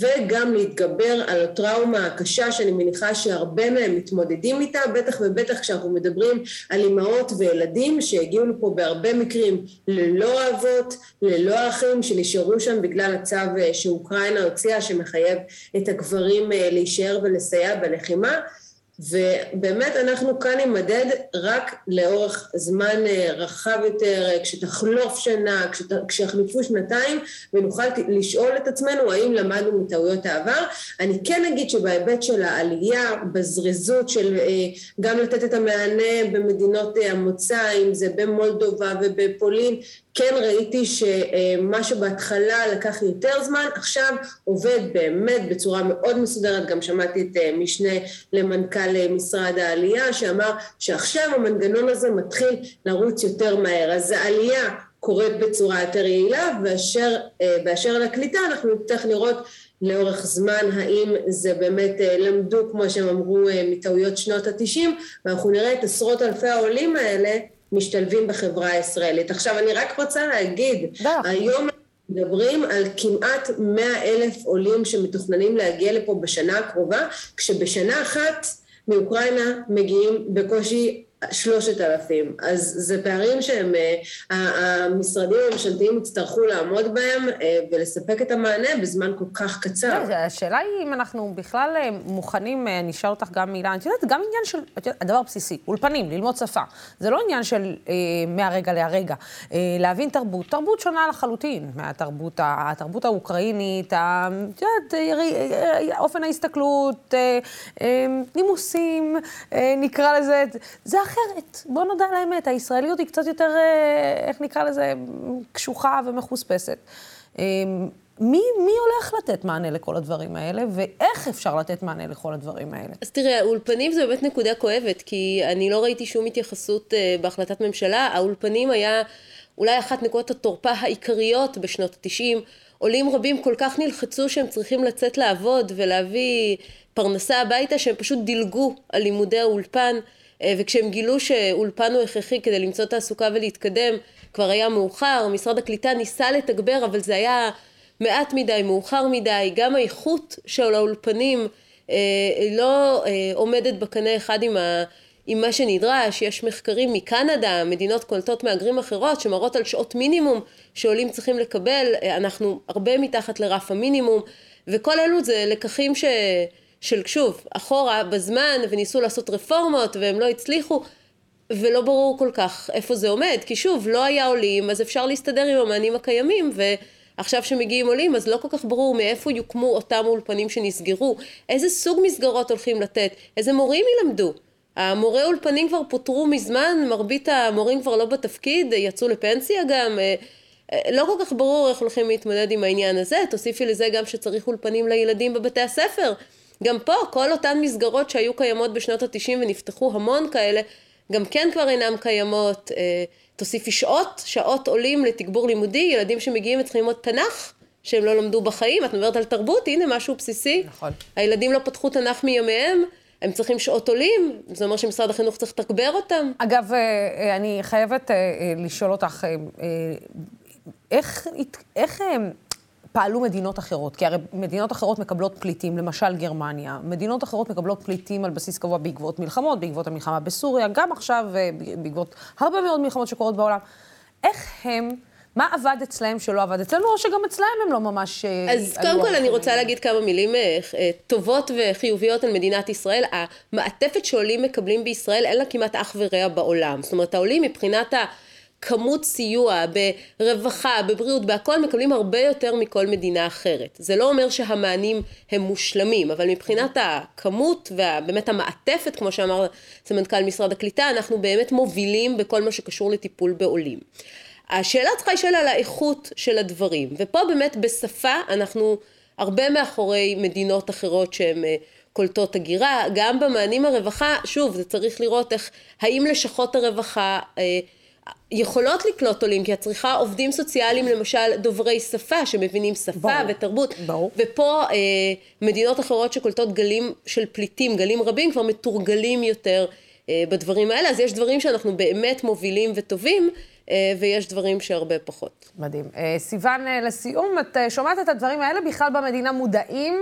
וגם להתגבר על הטראומה הקשה שאני מניחה שהרבה מהם מתמודדים איתה, בטח ובטח כשאנחנו מדברים על אימהות וילדים שהגיעו לפה בהרבה מקרים ללא אבות, ללא אחים, שנשארו שם בגלל הצו אה, שאוקראינה הוציאה שמחייב את הגברים אה, להישאר ולסייע בלחימה. ובאמת אנחנו כאן נימדד רק לאורך זמן אה, רחב יותר, אה, כשתחלוף שנה, כשיחלפו שנתיים, ונוכל לשאול את עצמנו האם למדנו מטעויות העבר. אני כן אגיד שבהיבט של העלייה, בזריזות של אה, גם לתת את המענה במדינות המוצא, אם זה במולדובה ובפולין, כן ראיתי שמה שבהתחלה לקח יותר זמן, עכשיו עובד באמת בצורה מאוד מסודרת, גם שמעתי את משנה למנכ"ל משרד העלייה שאמר שעכשיו המנגנון הזה מתחיל לרוץ יותר מהר, אז העלייה קורית בצורה יותר יעילה, ובאשר לקליטה אנחנו נצטרך לראות לאורך זמן האם זה באמת למדו כמו שהם אמרו מטעויות שנות התשעים ואנחנו נראה את עשרות אלפי העולים האלה משתלבים בחברה הישראלית. עכשיו אני רק רוצה להגיד, היום מדברים על כמעט מאה אלף עולים שמתוכננים להגיע לפה בשנה הקרובה, כשבשנה אחת מאוקראינה מגיעים בקושי שלושת אלפים. אז זה פערים שהם, אה, המשרדים הממשלתיים יצטרכו לעמוד בהם אה, ולספק את המענה בזמן כל כך קצר. לא, השאלה היא אם אנחנו בכלל אה, מוכנים, אני אשאל אותך גם מילה, את יודעת, גם עניין של, את יודעת, הדבר הבסיסי, אולפנים, ללמוד שפה. זה לא עניין של מהרגע להרגע. להבין תרבות, תרבות שונה לחלוטין מהתרבות התרבות האוקראינית, את יודעת, אופן ההסתכלות, נימוסים, נקרא לזה, זה אחרת. בוא נודע על האמת, הישראליות היא קצת יותר, אה, איך נקרא לזה, קשוחה ומחוספסת. אה, מי, מי הולך לתת מענה לכל הדברים האלה, ואיך אפשר לתת מענה לכל הדברים האלה? אז תראה, האולפנים זה באמת נקודה כואבת, כי אני לא ראיתי שום התייחסות uh, בהחלטת ממשלה. האולפנים היה אולי אחת נקודות התורפה העיקריות בשנות התשעים. עולים רבים כל כך נלחצו שהם צריכים לצאת לעבוד ולהביא פרנסה הביתה, שהם פשוט דילגו על לימודי האולפן. אה, וכשהם גילו שאולפן הוא הכרחי כדי למצוא תעסוקה ולהתקדם, כבר היה מאוחר, משרד הקליטה ניסה לתגבר, אבל זה היה מעט מדי, מאוחר מדי, גם האיכות של האולפנים לא עומדת בקנה אחד עם ה... עם מה שנדרש, יש מחקרים מקנדה, מדינות קולטות מהגרים אחרות שמראות על שעות מינימום שעולים צריכים לקבל, אנחנו הרבה מתחת לרף המינימום, וכל אלו זה לקחים ש... של שוב, אחורה בזמן וניסו לעשות רפורמות והם לא הצליחו ולא ברור כל כך איפה זה עומד, כי שוב, לא היה עולים, אז אפשר להסתדר עם המענים הקיימים ועכשיו שמגיעים עולים אז לא כל כך ברור מאיפה יוקמו אותם אולפנים שנסגרו, איזה סוג מסגרות הולכים לתת, איזה מורים ילמדו? המורי אולפנים כבר פוטרו מזמן, מרבית המורים כבר לא בתפקיד, יצאו לפנסיה גם, אה, אה, לא כל כך ברור איך הולכים להתמודד עם העניין הזה, תוסיפי לזה גם שצריך אולפנים לילדים בבתי הספר. גם פה, כל אותן מסגרות שהיו קיימות בשנות התשעים ונפתחו המון כאלה, גם כן כבר אינן קיימות. אה, תוסיפי שעות, שעות עולים לתגבור לימודי, ילדים שמגיעים וצריכים ללמוד תנ"ך, שהם לא למדו בחיים, את מדברת על תרבות, הנה משהו בסיסי. נכון. הילדים לא פתחו תנ"ך מימיהם. הם צריכים שעות עולים, זה אומר שמשרד החינוך צריך לתגבר אותם. אגב, אה, אה, אני חייבת לשאול אותך, איך, איך פעלו מדינות אחרות? כי הרי מדינות אחרות מקבלות פליטים, למשל גרמניה. מדינות אחרות מקבלות פליטים על בסיס קבוע בעקבות מלחמות, בעקבות המלחמה בסוריה, גם עכשיו בעקבות הרבה מאוד מלחמות שקורות בעולם. איך הם מה עבד אצלהם שלא עבד אצלנו, או שגם אצלהם הם לא ממש... אה, אז קודם כל אני רוצה להגיד כמה מילים אה, אה, טובות וחיוביות על מדינת ישראל. המעטפת שעולים מקבלים בישראל אין לה כמעט אח ורע בעולם. זאת אומרת, העולים מבחינת ה... כמות סיוע ברווחה, בבריאות, בהכל, מקבלים הרבה יותר מכל מדינה אחרת. זה לא אומר שהמענים הם מושלמים, אבל מבחינת הכמות ובאמת המעטפת, כמו שאמר סמנכ"ל משרד הקליטה, אנחנו באמת מובילים בכל מה שקשור לטיפול בעולים. השאלה צריכה לשאול על האיכות של הדברים, ופה באמת בשפה אנחנו הרבה מאחורי מדינות אחרות שהן אה, קולטות הגירה, גם במענים הרווחה, שוב, זה צריך לראות איך, האם לשכות הרווחה אה, יכולות לקלוט עולים, כי את צריכה עובדים סוציאליים למשל דוברי שפה שמבינים שפה ברור, ותרבות, ברור. ופה אה, מדינות אחרות שקולטות גלים של פליטים, גלים רבים כבר מתורגלים יותר אה, בדברים האלה, אז יש דברים שאנחנו באמת מובילים וטובים, אה, ויש דברים שהרבה פחות. מדהים. אה, סיוון, אה, לסיום, את שומעת את הדברים האלה בכלל במדינה מודעים,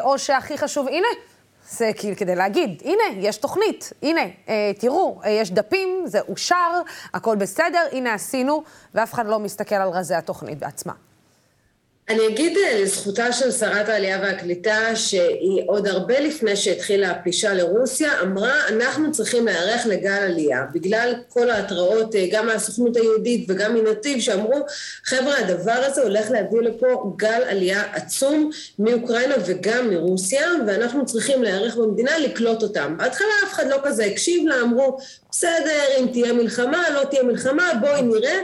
או שהכי חשוב, הנה, זה כאילו כדי להגיד, הנה, יש תוכנית, הנה, תראו, יש דפים, זה אושר, הכל בסדר, הנה עשינו, ואף אחד לא מסתכל על רזי התוכנית בעצמה. אני אגיד אה, לזכותה של שרת העלייה והקליטה שהיא עוד הרבה לפני שהתחילה הפלישה לרוסיה אמרה אנחנו צריכים להיערך לגל עלייה בגלל כל ההתראות אה, גם מהסוכנות היהודית וגם מנתיב שאמרו חבר'ה הדבר הזה הולך להביא לפה גל עלייה עצום מאוקראינה וגם מרוסיה ואנחנו צריכים להיערך במדינה לקלוט אותם. בהתחלה אף אחד לא כזה הקשיב לה אמרו בסדר אם תהיה מלחמה לא תהיה מלחמה בואי נראה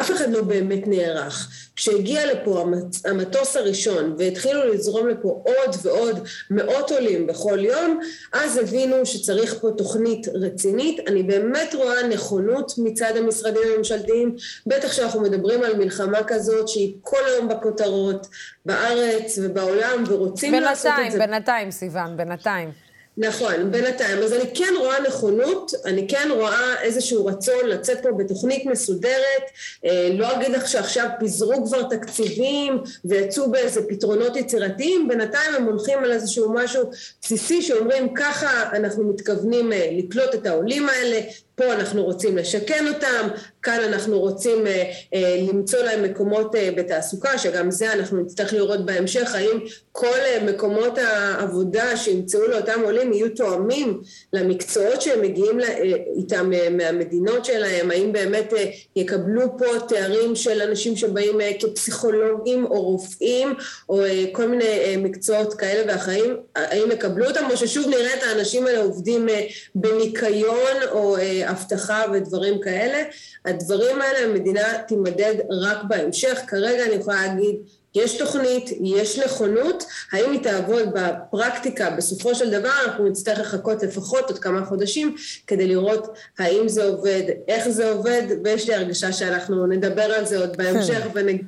אף אחד לא באמת נערך. כשהגיע לפה המטוס הראשון והתחילו לזרום לפה עוד ועוד מאות עולים בכל יום, אז הבינו שצריך פה תוכנית רצינית. אני באמת רואה נכונות מצד המשרדים הממשלתיים, בטח שאנחנו מדברים על מלחמה כזאת שהיא כל היום בכותרות, בארץ ובעולם, ורוצים בינתיים, לעשות את זה. בינתיים, בינתיים, סיוון, בינתיים. נכון, בינתיים. אז אני כן רואה נכונות, אני כן רואה איזשהו רצון לצאת פה בתוכנית מסודרת, אה, לא אגיד לך שעכשיו פיזרו כבר תקציבים ויצאו באיזה פתרונות יצירתיים, בינתיים הם הולכים על איזשהו משהו בסיסי שאומרים ככה אנחנו מתכוונים אה, לקלוט את העולים האלה, פה אנחנו רוצים לשכן אותם, כאן אנחנו רוצים אה, אה, למצוא להם מקומות אה, בתעסוקה, שגם זה אנחנו נצטרך לראות בהמשך, האם כל אה, מקומות העבודה שימצאו לאותם עולים יהיו תואמים למקצועות שהם מגיעים אה, איתם אה, מהמדינות שלהם, האם באמת אה, יקבלו פה תארים של אנשים שבאים אה, כפסיכולוגים או רופאים, או אה, כל מיני אה, מקצועות כאלה ואחרים, האם יקבלו אותם, או ששוב נראה את האנשים האלה עובדים אה, בניקיון או אה, אבטחה ודברים כאלה. הדברים האלה המדינה תימדד רק בהמשך. כרגע אני יכולה להגיד, יש תוכנית, יש נכונות, האם היא תעבוד בפרקטיקה בסופו של דבר, אנחנו נצטרך לחכות לפחות עוד כמה חודשים כדי לראות האם זה עובד, איך זה עובד, ויש לי הרגשה שאנחנו נדבר על זה עוד בהמשך ונגיד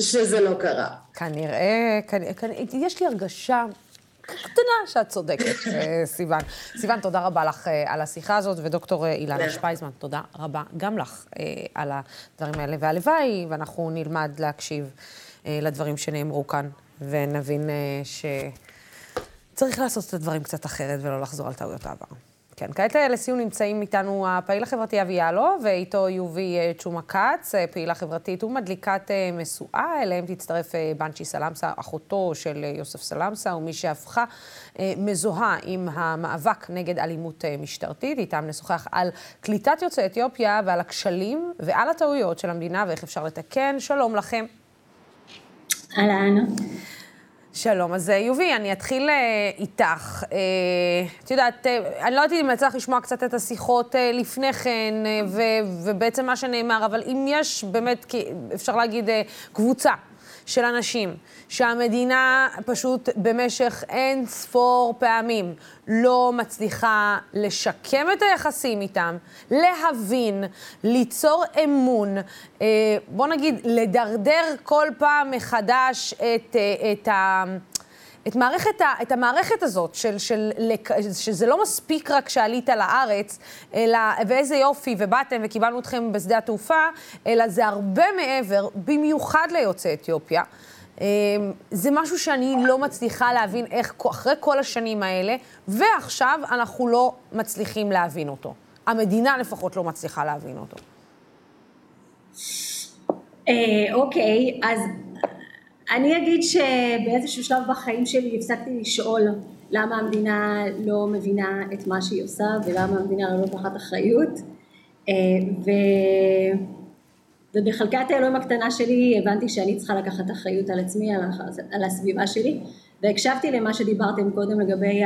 שזה לא קרה. כנראה, כנראה, יש לי הרגשה קטנה שאת צודקת, אה, סיוון. סיוון, תודה רבה לך אה, על השיחה הזאת, ודוקטור אה, אילנה שפייזמן, תודה רבה גם לך על הדברים האלה. והלוואי, ואנחנו נלמד להקשיב לדברים שנאמרו כאן, ונבין ש... צריך לעשות את הדברים קצת אחרת ולא לחזור על טעויות העבר. כן, כעת לסיום נמצאים איתנו הפעיל החברתי אבי יאלו, ואיתו יובי אה, צ'ומה כץ, אה, פעילה חברתית ומדליקת אה, משואה. אליהם תצטרף בנצ'י סלמסה, אחותו של יוסף סלמסה, ומי שהפכה מזוהה עם המאבק נגד אלימות משטרתית. איתם נשוחח על קליטת יוצאי אתיופיה ועל הכשלים ועל הטעויות של המדינה ואיך אפשר לתקן. שלום לכם. אהלן. שלום. אז אה, יובי, אני אתחיל אה, איתך. אה, את יודעת, אני לא יודעת אם יצא לך לשמוע קצת את השיחות לפני כן, ובעצם מה שנאמר, אבל אם יש באמת, אפשר להגיד, קבוצה של אנשים שהמדינה פשוט במשך אין ספור פעמים לא מצליחה לשקם את היחסים איתם, להבין, ליצור אמון, אה, בוא נגיד, לדרדר כל פעם מחדש את, אה, את ה... את, מערכת, את המערכת הזאת, של, של, שזה לא מספיק רק שעלית לארץ, אלא, ואיזה יופי, ובאתם וקיבלנו אתכם בשדה התעופה, אלא זה הרבה מעבר, במיוחד ליוצאי אתיופיה. אמ, זה משהו שאני לא מצליחה להבין איך, אחרי כל השנים האלה, ועכשיו אנחנו לא מצליחים להבין אותו. המדינה לפחות לא מצליחה להבין אותו. אה, אוקיי, אז אני אגיד שבאיזשהו שלב בחיים שלי הפסקתי לשאול למה המדינה לא מבינה את מה שהיא עושה ולמה המדינה לא לוקחת אחריות. אה, ו... ובחלקת האלוהים הקטנה שלי הבנתי שאני צריכה לקחת אחריות על עצמי, על, על הסביבה שלי. והקשבתי למה שדיברתם קודם לגבי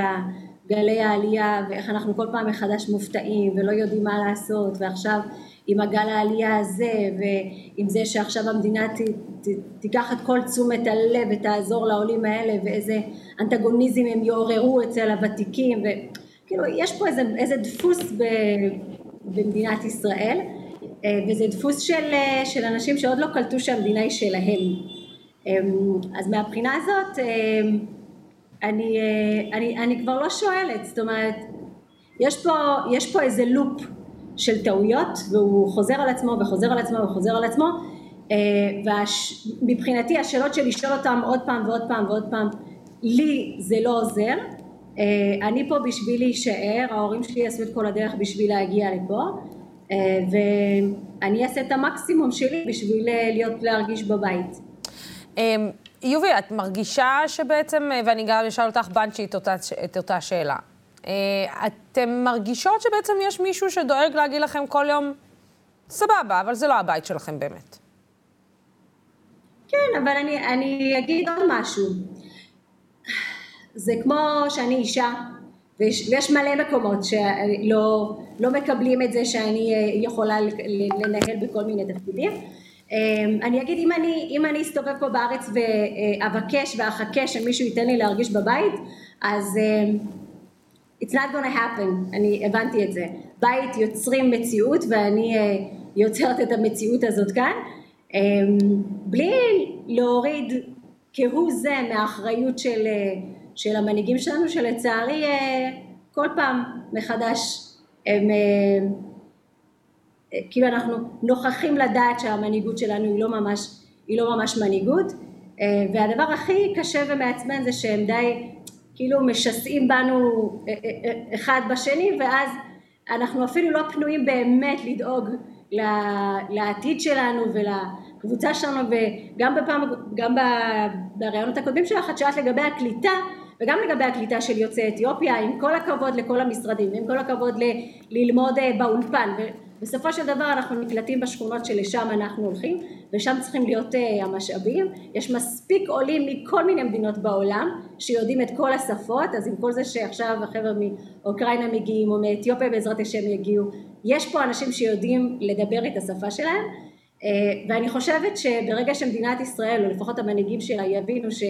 גלי העלייה ואיך אנחנו כל פעם מחדש מופתעים ולא יודעים מה לעשות ועכשיו עם הגל העלייה הזה ועם זה שעכשיו המדינה ת, ת, תיקח את כל תשומת הלב ותעזור לעולים האלה ואיזה אנטגוניזם הם יעוררו אצל הוותיקים וכאילו יש פה איזה, איזה דפוס ב, במדינת ישראל אה, וזה דפוס של, אה, של אנשים שעוד לא קלטו שהמדינה היא שלהם. אמ, אז מהבחינה הזאת אמ, אני, אה, אני, אני כבר לא שואלת זאת אומרת יש פה, יש פה איזה לופ של טעויות והוא חוזר על עצמו וחוזר על עצמו וחוזר על עצמו ומבחינתי השאלות של לשאול אותם עוד פעם ועוד פעם ועוד פעם לי זה לא עוזר אני פה בשביל להישאר ההורים שלי עשו את כל הדרך בשביל להגיע לפה אה, ואני אעשה את המקסימום שלי בשביל אה, להיות, להרגיש בבית. יובי, את מרגישה שבעצם, אה, ואני גם אשאל אותך בנצ'י את אותה שאלה, אתן מרגישות שבעצם יש מישהו שדואג להגיד לכם כל יום, סבבה, אבל זה לא הבית שלכם באמת. כן, אבל אני, אני אגיד עוד משהו. זה כמו שאני אישה, ויש, ויש מלא מקומות שלא לא מקבלים את זה שאני אה, יכולה לנהל בכל מיני תפקידים. אמ, אני אגיד אם אני, אם אני אסתובב פה בארץ ואבקש ואחכה שמישהו ייתן לי להרגיש בבית אז אמ, it's not gonna happen, אני הבנתי את זה. בית יוצרים מציאות ואני אה, יוצרת את המציאות הזאת כאן. אמ, בלי להוריד כהוא זה מהאחריות של אה, של המנהיגים שלנו שלצערי אה, כל פעם מחדש הם כאילו אנחנו נוכחים לדעת שהמנהיגות שלנו היא לא ממש, היא לא ממש מנהיגות. והדבר הכי קשה ומעצבן זה שהם די כאילו משסעים בנו אחד בשני ואז אנחנו אפילו לא פנויים באמת לדאוג לעתיד שלנו ולקבוצה שלנו וגם בפעם, גם בראיונות הקודמים שלך את שאלת לגבי הקליטה וגם לגבי הקליטה של יוצאי אתיופיה עם כל הכבוד לכל המשרדים עם כל הכבוד ל- ללמוד אה, באולפן ובסופו של דבר אנחנו נקלטים בשכונות שלשם אנחנו הולכים ושם צריכים להיות uh, המשאבים. יש מספיק עולים מכל מיני מדינות בעולם שיודעים את כל השפות אז עם כל זה שעכשיו החבר'ה מאוקראינה מגיעים או מאתיופיה בעזרת השם יגיעו יש פה אנשים שיודעים לדבר את השפה שלהם. uh, ואני חושבת שברגע שמדינת ישראל או לפחות המנהיגים שלה יבינו ש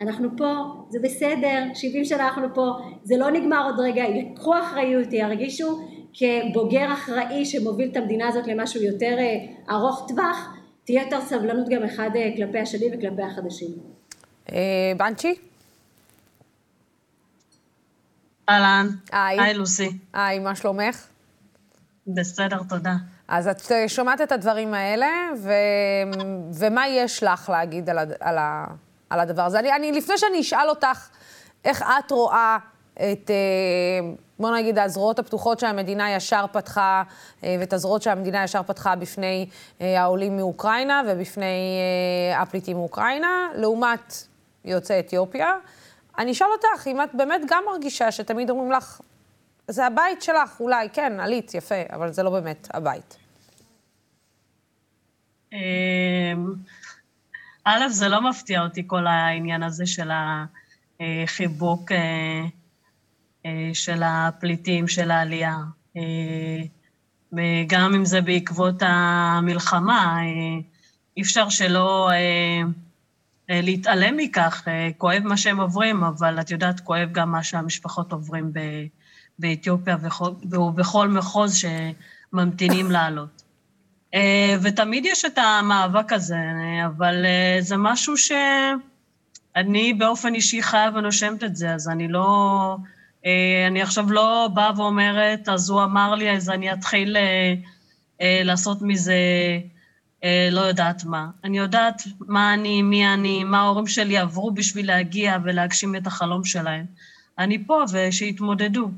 אנחנו פה, זה בסדר, 70 שנה אנחנו פה, זה לא נגמר עוד רגע, יקחו אחריות, ירגישו כבוגר אחראי שמוביל את המדינה הזאת למשהו יותר אה, ארוך טווח, תהיה יותר סבלנות גם אחד אה, כלפי השני וכלפי החדשים. אה, בנצ'י? אהלן. היי. היי לוסי. היי, מה שלומך? בסדר, תודה. אז את שומעת את הדברים האלה, ו... ומה יש לך להגיד על, ה... על, ה... על הדבר הזה. אני, אני, לפני שאני אשאל אותך איך את רואה את, אה, בוא נגיד, הזרועות הפתוחות שהמדינה ישר פתחה, אה, ואת הזרועות שהמדינה ישר פתחה בפני אה, העולים מאוקראינה ובפני הפליטים מאוקראינה, לעומת יוצאי אתיופיה. אני אשאל אותך, אם את באמת גם מרגישה שתמיד אומרים לך, זה הבית שלך, אולי, כן, עלית, יפה, אבל זה לא באמת הבית. אמ, א', זה לא מפתיע אותי כל העניין הזה של החיבוק אה, של הפליטים, של העלייה. וגם אם זה בעקבות המלחמה, אה, אי אפשר שלא אה, להתעלם מכך. כואב מה שהם עוברים, אבל את יודעת, כואב גם מה שהמשפחות עוברים באתיופיה ובכל מחוז שממתינים (laughs) לעלות. ותמיד יש את המאבק הזה, אבל זה משהו שאני באופן אישי חיה ונושמת את זה, אז אני לא... אה, אני עכשיו לא באה ואומרת, אז הוא אמר לי, אז אני אתחיל אה, אה, לעשות מזה לא יודעת מה. אני יודעת מה אני, מי אני, מה ההורים שלי עברו בשביל להגיע ולהגשים את החלום שלהם. אני פה, ושיתמודדו.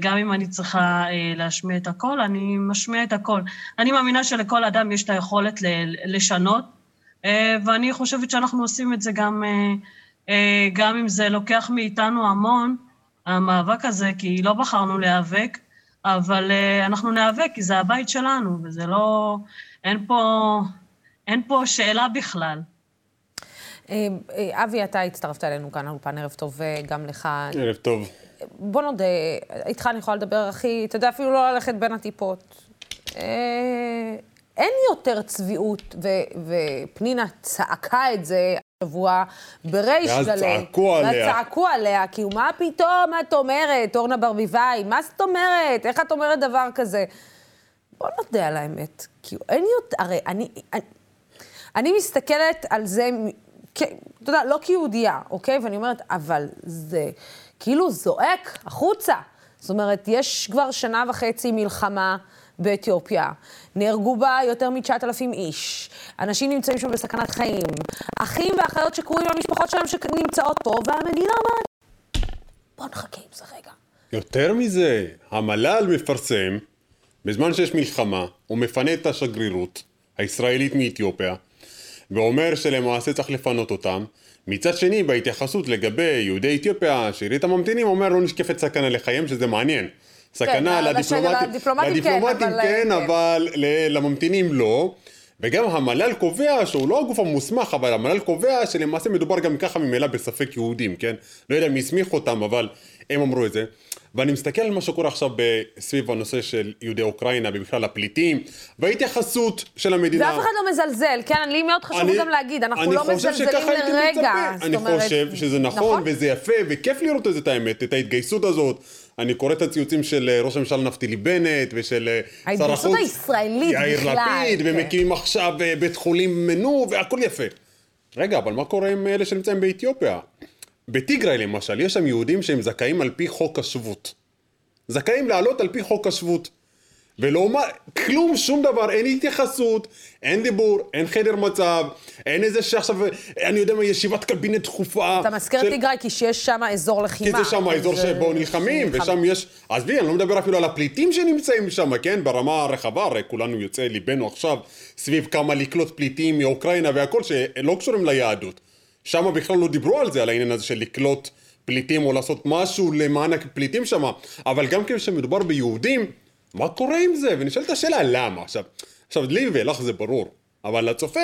גם אם אני צריכה להשמיע את הכל, אני משמיע את הכל. אני מאמינה שלכל אדם יש את היכולת לשנות, ואני חושבת שאנחנו עושים את זה גם, גם אם זה לוקח מאיתנו המון, המאבק הזה, כי לא בחרנו להיאבק, אבל uh, אנחנו ניאבק כי זה הבית שלנו, וזה לא... אין פה, אין פה שאלה בכלל. אה, אה, אבי, אתה הצטרפת אלינו כאן לאולפן, ערב טוב גם לך. ערב טוב. בוא נודה, איתך אני יכולה לדבר הכי, אתה יודע, אפילו לא ללכת בין הטיפות. אין יותר צביעות, ופנינה צעקה את זה השבוע בריש גלי. ואז צעקו עליה. וצעקו עליה, כאילו, מה פתאום את אומרת, אורנה ברביבאי? מה זאת אומרת? איך את אומרת דבר כזה? בוא נודה על האמת. כאילו, אין יותר, הרי אני, אני, אני מסתכלת על זה, אתה יודע, לא כיהודייה, אוקיי? ואני אומרת, אבל זה כאילו זועק החוצה. זאת אומרת, יש כבר שנה וחצי מלחמה. באתיופיה. נהרגו בה יותר מ-9,000 איש. אנשים נמצאים שם בסכנת חיים. אחים ואחיות שקרויים למשפחות שלהם שנמצאות פה, והמדינה אומרת, בוא נחכה עם זה רגע. יותר מזה, המל"ל מפרסם, בזמן שיש מלחמה, הוא מפנה את השגרירות הישראלית מאתיופיה, ואומר שלמעשה צריך לפנות אותם. מצד שני, בהתייחסות לגבי יהודי אתיופיה, שארית הממתינים, אומר לא נשקפת סכנה לחייהם, שזה מעניין. סכנה כן, לדיפלומטים, לדיפלומטים כן, אבל, כן, כן. אבל לממתינים לא. וגם המל"ל קובע שהוא לא הגוף המוסמך, אבל המל"ל קובע שלמעשה מדובר גם ככה ממילא בספק יהודים, כן? לא יודע מי הסמיך אותם, אבל הם אמרו את זה. ואני מסתכל על מה שקורה עכשיו סביב הנושא של יהודי אוקראינה, ובכלל הפליטים, וההתייחסות של המדינה. ואף אחד לא מזלזל, כן? לי מאוד חשוב אני, גם להגיד, אנחנו לא מזלזלים לרגע. אני אומרת, חושב שזה נכון, נכון, וזה יפה, וכיף לראות את האמת, את ההתגייסות הזאת. אני קורא את הציוצים של אה, ראש הממשלה נפתלי בנט ושל אה, שר החוץ. ההתגייסות הישראלית בכלל. יאיר לפיד, כן. ומקימים עכשיו אה, בית חולים מנו, והכל יפה. רגע, אבל מה קורה עם אלה שנמצאים באתיופיה? בטיגריי למשל, יש שם יהודים שהם זכאים על פי חוק השבות. זכאים לעלות על פי חוק השבות. ולא מה, כלום, שום דבר, אין התייחסות, אין דיבור, אין חדר מצב, אין איזה שעכשיו, אני יודע מה, ישיבת קבינט דחופה. אתה מזכיר של... טיגריי כי שיש שם אזור לחימה. כי זה שם אזור שבו נלחמים, ושם יש, עזבי, אני לא מדבר אפילו על הפליטים שנמצאים שם, כן, ברמה הרחבה, הרי כולנו יוצא ליבנו עכשיו סביב כמה לקלוט פליטים מאוקראינה והכל, שלא קשורים ליהדות. שם בכלל לא דיברו על זה, על העניין הזה של לקלוט פליטים או לעשות משהו למען הפליטים שם, אבל גם כשמדובר ביהודים, מה קורה עם זה? ונשאלת השאלה למה. עכשיו, עכשיו לי ולך זה ברור, אבל לצופה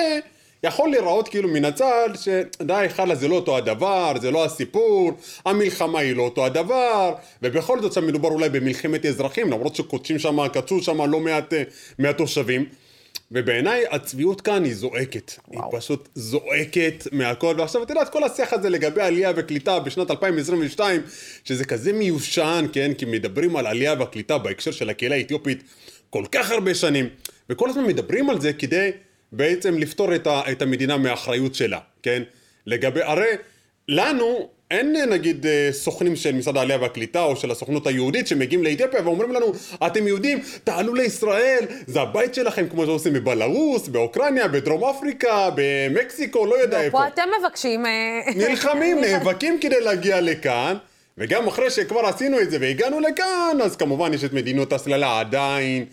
יכול להיראות כאילו מן הצד שדי חלה זה לא אותו הדבר, זה לא הסיפור, המלחמה היא לא אותו הדבר, ובכל זאת שם מדובר אולי במלחמת אזרחים, למרות שקודשים שם, קצו שם לא מעט uh, מהתושבים. ובעיניי הצביעות כאן היא זועקת, וואו. היא פשוט זועקת מהכל, ועכשיו את יודעת כל השיח הזה לגבי עלייה וקליטה בשנת 2022, שזה כזה מיושן, כן, כי מדברים על עלייה וקליטה בהקשר של הקהילה האתיופית כל כך הרבה שנים, וכל הזמן מדברים על זה כדי בעצם לפתור את, ה, את המדינה מהאחריות שלה, כן, לגבי, הרי לנו אין נגיד סוכנים של משרד העלייה והקליטה או של הסוכנות היהודית שמגיעים לאתיופיה ואומרים לנו אתם יהודים תעלו לישראל זה הבית שלכם כמו שעושים בבלארוס, באוקראינה, בדרום אפריקה, במקסיקו, לא יודע לא, איפה. פה אתם מבקשים... (laughs) נלחמים, (laughs) נאבקים כדי להגיע לכאן וגם אחרי שכבר עשינו את זה והגענו לכאן אז כמובן יש את מדיניות הסללה עדיין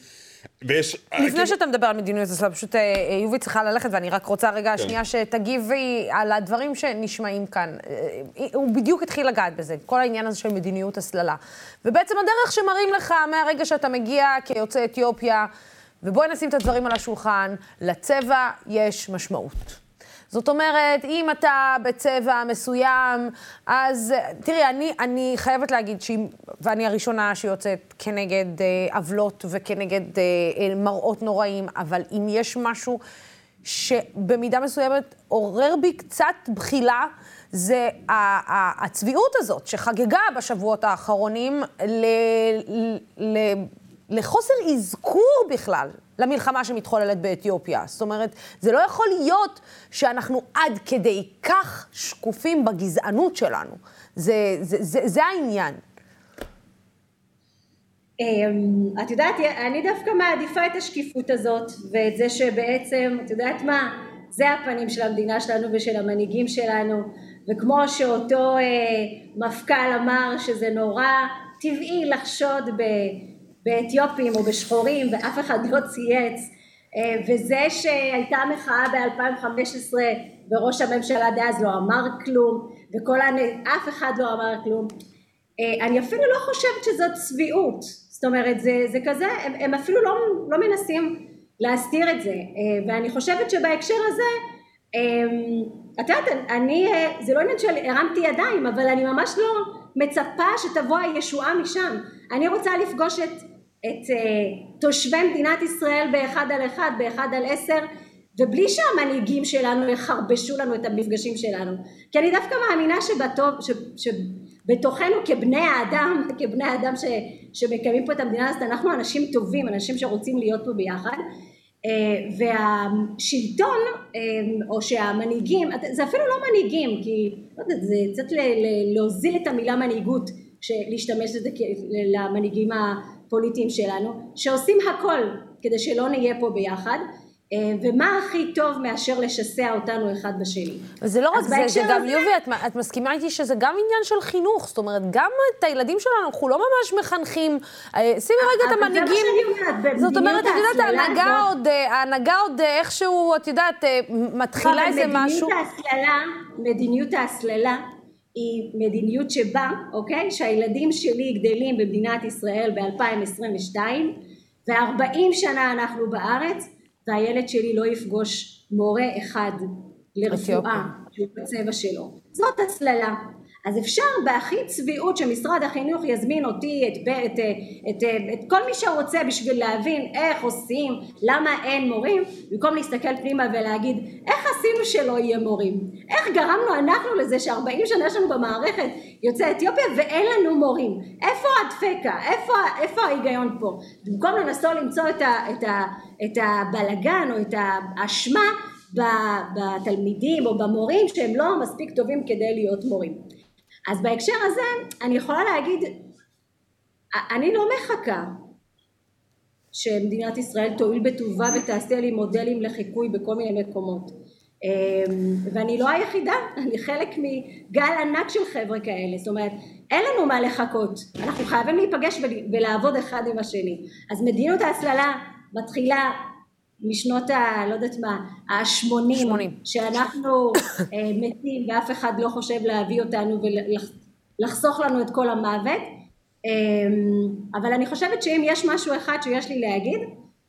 ויש... לפני שאתה מדבר על מדיניות הסללה, פשוט אה, אה, יובי צריכה ללכת, ואני רק רוצה רגע כן. שנייה שתגיבי על הדברים שנשמעים כאן. אה, הוא בדיוק התחיל לגעת בזה, כל העניין הזה של מדיניות הסללה. ובעצם הדרך שמראים לך מהרגע שאתה מגיע כיוצא אתיופיה, ובואי נשים את הדברים על השולחן, לצבע יש משמעות. זאת אומרת, אם אתה בצבע מסוים, אז תראי, אני, אני חייבת להגיד, שאם, ואני הראשונה שיוצאת כנגד אה, עוולות וכנגד אה, אה, מראות נוראים, אבל אם יש משהו שבמידה מסוימת עורר בי קצת בחילה, זה הצביעות הזאת שחגגה בשבועות האחרונים ל, ל, לחוסר אזכור בכלל למלחמה שמתחוללת באתיופיה. זאת אומרת, זה לא יכול להיות שאנחנו עד כדי כך שקופים בגזענות שלנו. זה, זה, זה, זה העניין. אמ, את יודעת, אני דווקא מעדיפה את השקיפות הזאת, ואת זה שבעצם, את יודעת מה, זה הפנים של המדינה שלנו ושל המנהיגים שלנו, וכמו שאותו אה, מפכ"ל אמר שזה נורא טבעי לחשוד ב... באתיופים או בשחורים ואף אחד לא צייץ. אה, וזה שהייתה מחאה ב-2015 וראש הממשלה דאז לא אמר כלום וכל הנ... אף אחד לא אמר כלום. אה, אני אפילו לא חושבת שזאת צביעות. זאת אומרת זה, זה כזה הם, הם אפילו לא, לא מנסים להסתיר את זה. אה, ואני חושבת שבהקשר הזה את יודעת אני זה לא עניין של הרמתי ידיים אבל אני ממש לא מצפה שתבוא הישועה משם. אני רוצה לפגוש את את uh, תושבי מדינת ישראל באחד על אחד, באחד על עשר, ובלי שהמנהיגים שלנו יחרבשו לנו את המפגשים שלנו. כי אני דווקא מאמינה שבטוב, ש, שבתוכנו כבני האדם, (laughs) כבני האדם ש, שמקיימים פה את המדינה הזאת, אנחנו אנשים טובים, אנשים שרוצים להיות פה ביחד. Uh, והשלטון uh, או שהמנהיגים, זה אפילו לא מנהיגים כי לא יודעת, זה קצת להוזיל את המילה מנהיגות, להשתמש בזה למנהיגים הפוליטיים שלנו, שעושים הכל כדי שלא נהיה פה ביחד, אה, ומה הכי טוב מאשר לשסע אותנו אחד בשני. זה לא רק זה, זה גם, הזה... יובי, את, את מסכימה איתי שזה גם עניין של חינוך, זאת אומרת, גם את הילדים שלנו, אנחנו לא ממש מחנכים, אה, שימי רגע את המנהיגים, זאת אומרת, את יודעת, ההנהגה עוד, אה, ההנהגה עוד איכשהו, את יודעת, מתחילה איזה משהו. מדיניות ההסללה, מדיניות ההסללה, היא מדיניות שבה, אוקיי, שהילדים שלי גדלים במדינת ישראל ב-2022 ו-40 שנה אנחנו בארץ והילד שלי לא יפגוש מורה אחד לרפואה שהוא בצבע שלו. זאת הסללה. אז אפשר בהכי צביעות שמשרד החינוך יזמין אותי, את, את, את, את, את כל מי שרוצה בשביל להבין איך עושים, למה אין מורים, במקום להסתכל פנימה ולהגיד איך עשינו שלא יהיה מורים, איך גרמנו אנחנו לזה שארבעים שנה יש לנו במערכת יוצאי אתיופיה ואין לנו מורים, איפה הדפקה, איפה, איפה ההיגיון פה, במקום לנסות למצוא את, ה, את, ה, את הבלגן או את האשמה בתלמידים או במורים שהם לא מספיק טובים כדי להיות מורים. אז בהקשר הזה אני יכולה להגיד, אני לא מחכה שמדינת ישראל תואיל בטובה ותעשה לי מודלים לחיקוי בכל מיני מקומות. אמ, ואני לא היחידה, אני חלק מגל ענק של חבר'ה כאלה, זאת אומרת אין לנו מה לחכות, אנחנו חייבים להיפגש ולעבוד אחד עם השני. אז מדיניות ההסללה מתחילה משנות ה... לא יודעת מה, ה-80, שאנחנו (coughs) אה, מתים ואף אחד לא חושב להביא אותנו ולחסוך לנו את כל המוות, אמ, אבל אני חושבת שאם יש משהו אחד שיש לי להגיד,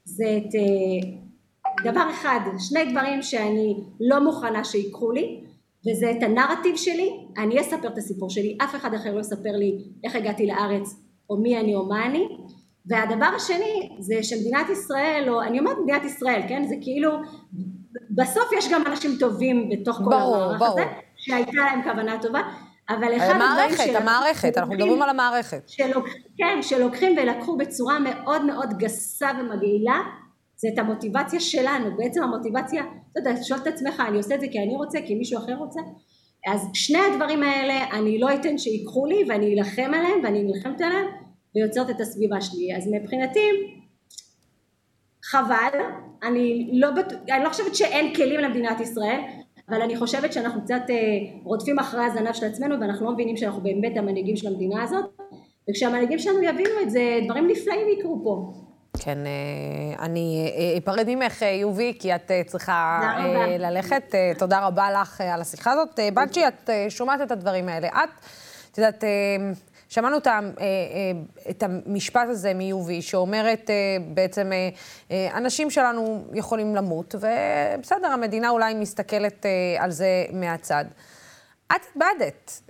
זה את אה, דבר אחד, שני דברים שאני לא מוכנה שיקחו לי, וזה את הנרטיב שלי, אני אספר את הסיפור שלי, אף אחד אחר לא יספר לי איך הגעתי לארץ או מי אני או מה אני, והדבר השני זה שמדינת ישראל, או אני אומרת מדינת ישראל, כן? זה כאילו, בסוף יש גם אנשים טובים בתוך כל ברור, המערך ברור. הזה, שהייתה להם כוונה טובה, אבל אחד הדברים של... המערכת, המערכת, אנחנו מדברים על המערכת. שלוק, כן, שלוקחים ולקחו בצורה מאוד מאוד גסה ומגעילה, זה את המוטיבציה שלנו, בעצם המוטיבציה, אתה יודע, שואל את עצמך, אני עושה את זה כי אני רוצה, כי מישהו אחר רוצה? אז שני הדברים האלה אני לא אתן שיקחו לי ואני אלחם עליהם ואני נלחמת עליהם ויוצרת את הסביבה שלי. אז מבחינתי חבל, אני לא, בט... אני לא חושבת שאין כלים למדינת ישראל, אבל אני חושבת שאנחנו קצת אה, רודפים אחרי הזנב של עצמנו ואנחנו לא מבינים שאנחנו באמת המנהיגים של המדינה הזאת וכשהמנהיגים שלנו יבינו את זה, דברים נפלאים יקרו פה. כן, אה, אני אה, אפרד ממך, יובי, כי את צריכה ללכת. תודה רבה לך על השיחה הזאת. בנצ'י, את שומעת את הדברים האלה. את, את יודעת, שמענו אה, אה, את המשפט הזה מיובי, שאומרת אה, בעצם, אנשים שלנו יכולים למות, ובסדר, המדינה אולי מסתכלת על זה מהצד. את איבדת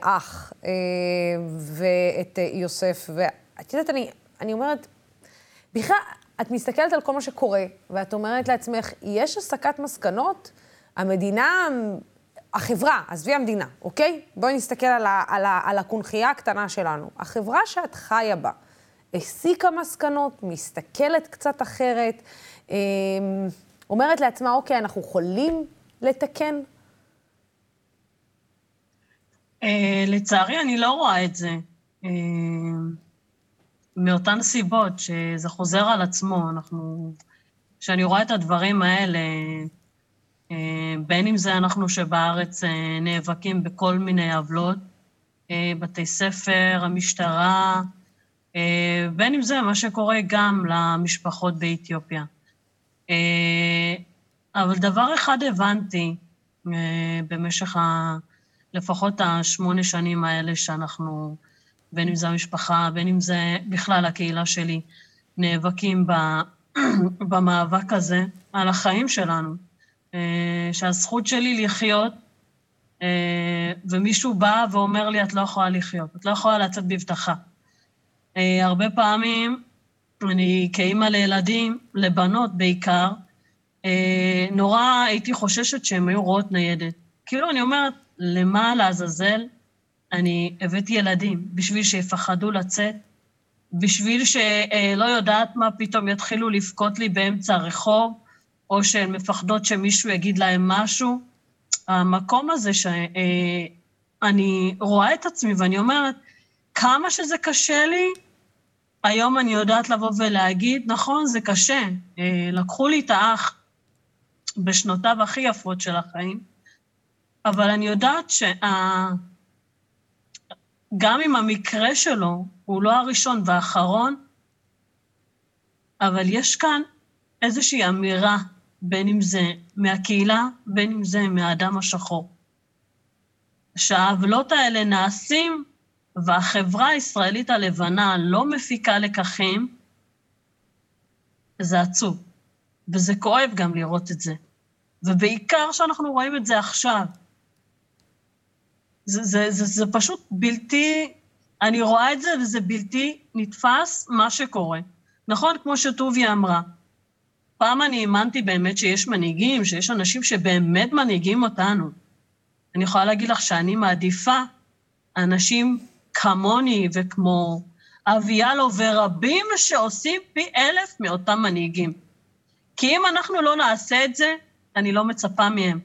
אח ואת יוסף, ואת יודעת, אני, אני אומרת, בכלל, את מסתכלת על כל מה שקורה, ואת אומרת לעצמך, יש הסקת מסקנות? המדינה החברה, עזבי המדינה, אוקיי? בואי נסתכל על, ה, על, ה, על הקונכייה הקטנה שלנו. החברה שאת חיה בה הסיקה מסקנות, מסתכלת קצת אחרת, אה, אומרת לעצמה, אוקיי, אנחנו יכולים לתקן? אה, לצערי, אני לא רואה את זה. אה, מאותן סיבות שזה חוזר על עצמו, אנחנו... כשאני רואה את הדברים האלה, בין אם זה אנחנו שבארץ אה, נאבקים בכל מיני עוולות, אה, בתי ספר, המשטרה, בין אם זה מה שקורה גם למשפחות באתיופיה. אבל דבר אחד הבנתי במשך ה... לפחות השמונה שנים האלה שאנחנו, בין אם זה המשפחה, בין אם זה בכלל הקהילה שלי, נאבקים (clears throat) במאבק הזה על החיים שלנו. אה, שהזכות שלי לחיות, אה, ומישהו בא ואומר לי, את לא יכולה לחיות, את לא יכולה לצאת בבטחה. אה, הרבה פעמים, אני כאימא לילדים, לבנות בעיקר, נורא הייתי חוששת שהם היו רואות ניידת. כאילו, אני אומרת, למה לעזאזל אני הבאתי ילדים? בשביל שיפחדו לצאת? בשביל שלא יודעת מה, פתאום יתחילו לבכות לי באמצע הרחוב? או שהן מפחדות שמישהו יגיד להן משהו. המקום הזה שאני רואה את עצמי ואני אומרת, כמה שזה קשה לי, היום אני יודעת לבוא ולהגיד, נכון, זה קשה. אה, לקחו לי את האח בשנותיו הכי יפות של החיים, אבל אני יודעת שגם אם המקרה שלו הוא לא הראשון והאחרון, אבל יש כאן איזושהי אמירה בין אם זה מהקהילה, בין אם זה מהאדם השחור. שהעוולות האלה נעשים והחברה הישראלית הלבנה לא מפיקה לקחים, זה עצוב. וזה כואב גם לראות את זה. ובעיקר שאנחנו רואים את זה עכשיו. זה, זה, זה, זה פשוט בלתי, אני רואה את זה וזה בלתי נתפס מה שקורה. נכון, כמו שטוביה אמרה, פעם אני האמנתי באמת שיש מנהיגים, שיש אנשים שבאמת מנהיגים אותנו. אני יכולה להגיד לך שאני מעדיפה אנשים כמוני וכמו אביאלו ורבים שעושים פי אלף מאותם מנהיגים. כי אם אנחנו לא נעשה את זה, אני לא מצפה מהם.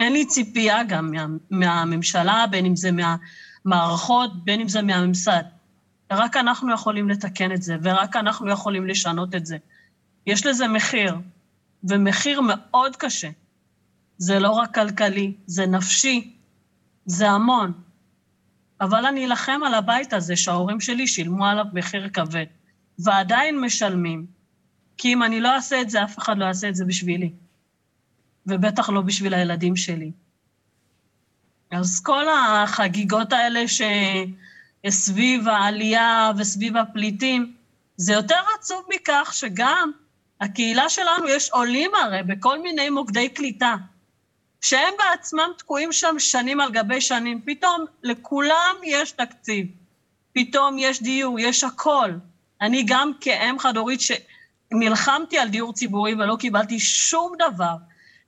אין לי ציפייה גם מה, מהממשלה, בין אם זה מהמערכות, בין אם זה מהממסד. רק אנחנו יכולים לתקן את זה, ורק אנחנו יכולים לשנות את זה. יש לזה מחיר, ומחיר מאוד קשה. זה לא רק כלכלי, זה נפשי, זה המון. אבל אני אלחם על הבית הזה שההורים שלי שילמו עליו מחיר כבד, ועדיין משלמים. כי אם אני לא אעשה את זה, אף אחד לא יעשה את זה בשבילי. ובטח לא בשביל הילדים שלי. אז כל החגיגות האלה שסביב העלייה וסביב הפליטים, זה יותר עצוב מכך שגם הקהילה שלנו, יש עולים הרי בכל מיני מוקדי קליטה, שהם בעצמם תקועים שם שנים על גבי שנים. פתאום לכולם יש תקציב, פתאום יש דיור, יש הכל. אני גם כאם חד-הורית שנלחמתי על דיור ציבורי ולא קיבלתי שום דבר.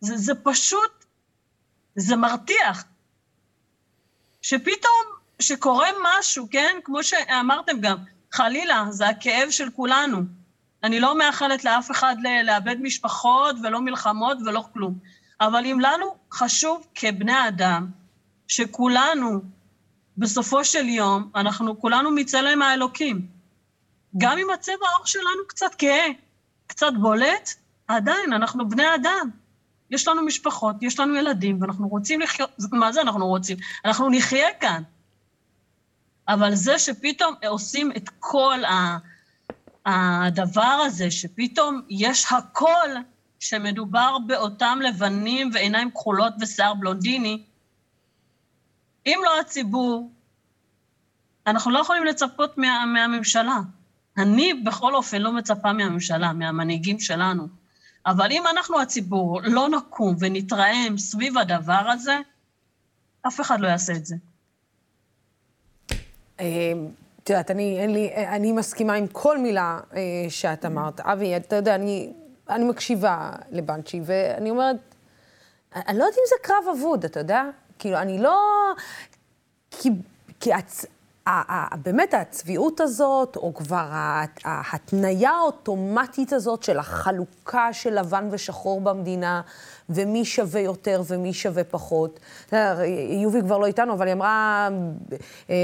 זה, זה פשוט, זה מרתיח. שפתאום, שקורה משהו, כן? כמו שאמרתם גם, חלילה, זה הכאב של כולנו. אני לא מאחלת לאף אחד לאבד משפחות ולא מלחמות ולא כלום. אבל אם לנו חשוב כבני אדם, שכולנו, בסופו של יום, אנחנו כולנו מצלם האלוקים. גם אם הצבע העור שלנו קצת כהה, קצת בולט, עדיין אנחנו בני אדם. יש לנו משפחות, יש לנו ילדים, ואנחנו רוצים לחיות, מה זה אנחנו רוצים? אנחנו נחיה כאן. אבל זה שפתאום עושים את כל הדבר הזה, שפתאום יש הכל, שמדובר באותם לבנים ועיניים כחולות ושיער בלונדיני, אם לא הציבור, אנחנו לא יכולים לצפות מה, מהממשלה. אני בכל אופן לא מצפה מהממשלה, מהמנהיגים שלנו. אבל אם אנחנו הציבור לא נקום ונתרעם סביב הדבר הזה, אף אחד לא יעשה את זה. את יודעת, אני, אין לי, אני מסכימה עם כל מילה אה, שאת אמרת. אבי, אתה יודע, אני, אני מקשיבה לבנצ'י, ואני אומרת, אני לא יודעת אם זה קרב אבוד, אתה יודע? כאילו, אני לא... כי, כי הצ... באמת הצביעות הזאת, או כבר ההתניה האוטומטית הזאת של החלוקה של לבן ושחור במדינה, ומי שווה יותר ומי שווה פחות. יובי כבר לא איתנו, אבל היא אמרה, אה,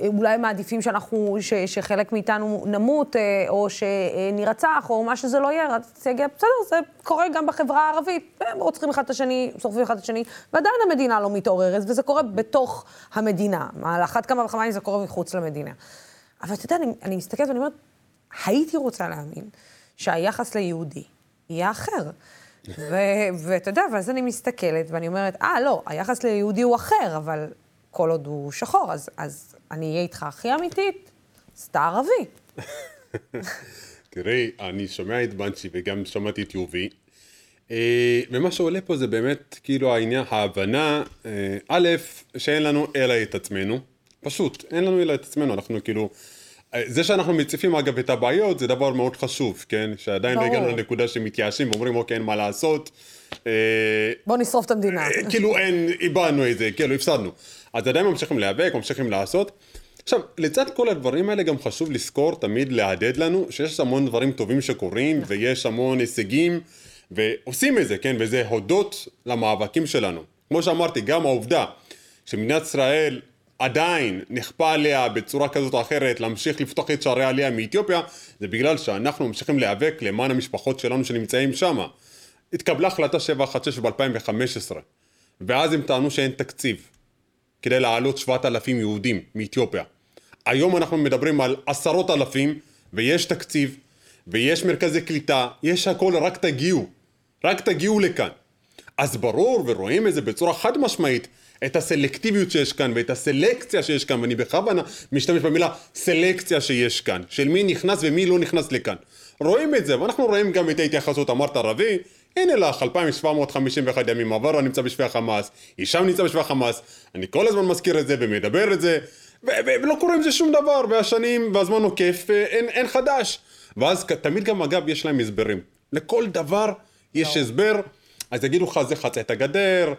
אה, אולי מעדיפים שאנחנו, שחלק מאיתנו נמות, אה, או שנירצח, או מה שזה לא יהיה, בסדר, זה קורה גם בחברה הערבית. הם רוצחים אחד את השני, שורפים אחד את השני, ועדיין המדינה לא מתעוררת, וזה קורה בתוך המדינה. על אחת כמה וכמה זה קורה מחוץ למדינה. אבל אתה יודע, אני, אני מסתכלת ואני אומרת, הייתי רוצה להאמין שהיחס ליהודי יהיה אחר. ואתה יודע, ואז אני מסתכלת ואני אומרת, אה, לא, היחס ליהודי הוא אחר, אבל כל עוד הוא שחור, אז, אז אני אהיה איתך הכי אמיתית, אז אתה ערבי. תראי, אני שומע את בנצ'י וגם שמעתי את יובי, אה, ומה שעולה פה זה באמת כאילו העניין, ההבנה, אה, א', שאין לנו אלא את עצמנו, פשוט, אין לנו אלא את עצמנו, אנחנו כאילו... זה שאנחנו מציפים אגב את הבעיות זה דבר מאוד חשוב, כן? שעדיין לא הגענו לנקודה שמתייאשים ואומרים אוקיי אין מה לעשות. אה, בוא נשרוף את המדינה. אה, כאילו אין, איבדנו את זה, כאילו הפסדנו. אז עדיין ממשיכים להיאבק, ממשיכים לעשות. עכשיו, לצד כל הדברים האלה גם חשוב לזכור, תמיד להדהד לנו, שיש המון דברים טובים שקורים, ויש המון הישגים, ועושים את זה, כן? וזה הודות למאבקים שלנו. כמו שאמרתי, גם העובדה שמדינת ישראל עדיין נכפה עליה בצורה כזאת או אחרת להמשיך לפתוח את שערי העלייה מאתיופיה זה בגלל שאנחנו ממשיכים להיאבק למען המשפחות שלנו שנמצאים שם. התקבלה החלטה 716 ב-2015 ואז הם טענו שאין תקציב כדי להעלות 7,000 יהודים מאתיופיה. היום אנחנו מדברים על עשרות אלפים ויש תקציב ויש מרכזי קליטה, יש הכל, רק תגיעו, רק תגיעו לכאן. אז ברור ורואים את זה בצורה חד משמעית את הסלקטיביות שיש כאן ואת הסלקציה שיש כאן, ואני בכוונה משתמש במילה סלקציה שיש כאן, של מי נכנס ומי לא נכנס לכאן. רואים את זה, ואנחנו רואים גם את ההתייחסות, אמרת ערבי, הנה לך, 2751 ימים עבר, אני נמצא בשבי החמאס, הישאם נמצא בשבי החמאס, אני כל הזמן מזכיר את זה ומדבר את זה, ולא קורה עם זה שום דבר, והשנים והזמן עוקף, אין, אין חדש. ואז תמיד גם אגב יש להם הסברים. לכל דבר יש הסבר, אז יגידו לך זה חצה את הגדר,